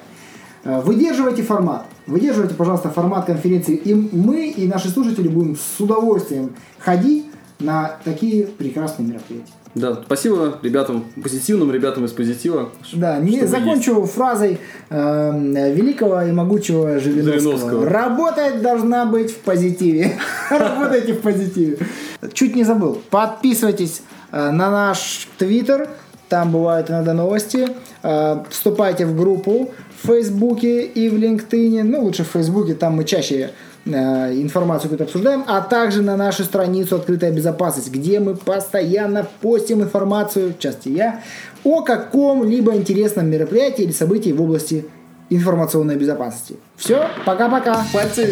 Э, Выдерживайте формат. Выдерживайте, пожалуйста, формат конференции. И мы, и наши слушатели будем с удовольствием ходить на такие прекрасные мероприятия. Да, спасибо ребятам, позитивным ребятам из позитива. Да, не закончу фразой э, великого и могучего Жириновского. Жириновского. Работать должна быть в позитиве. [laughs] Работайте в позитиве. Чуть не забыл. Подписывайтесь э, на наш твиттер. Там бывают иногда новости. Э, Вступайте в группу в Фейсбуке и в LinkedIn. Ну, лучше в Фейсбуке, там мы чаще э, информацию какую-то обсуждаем, а также на нашу страницу «Открытая безопасность», где мы постоянно постим информацию, в частности я, о каком-либо интересном мероприятии или событии в области информационной безопасности. Все, пока-пока. Пальцы.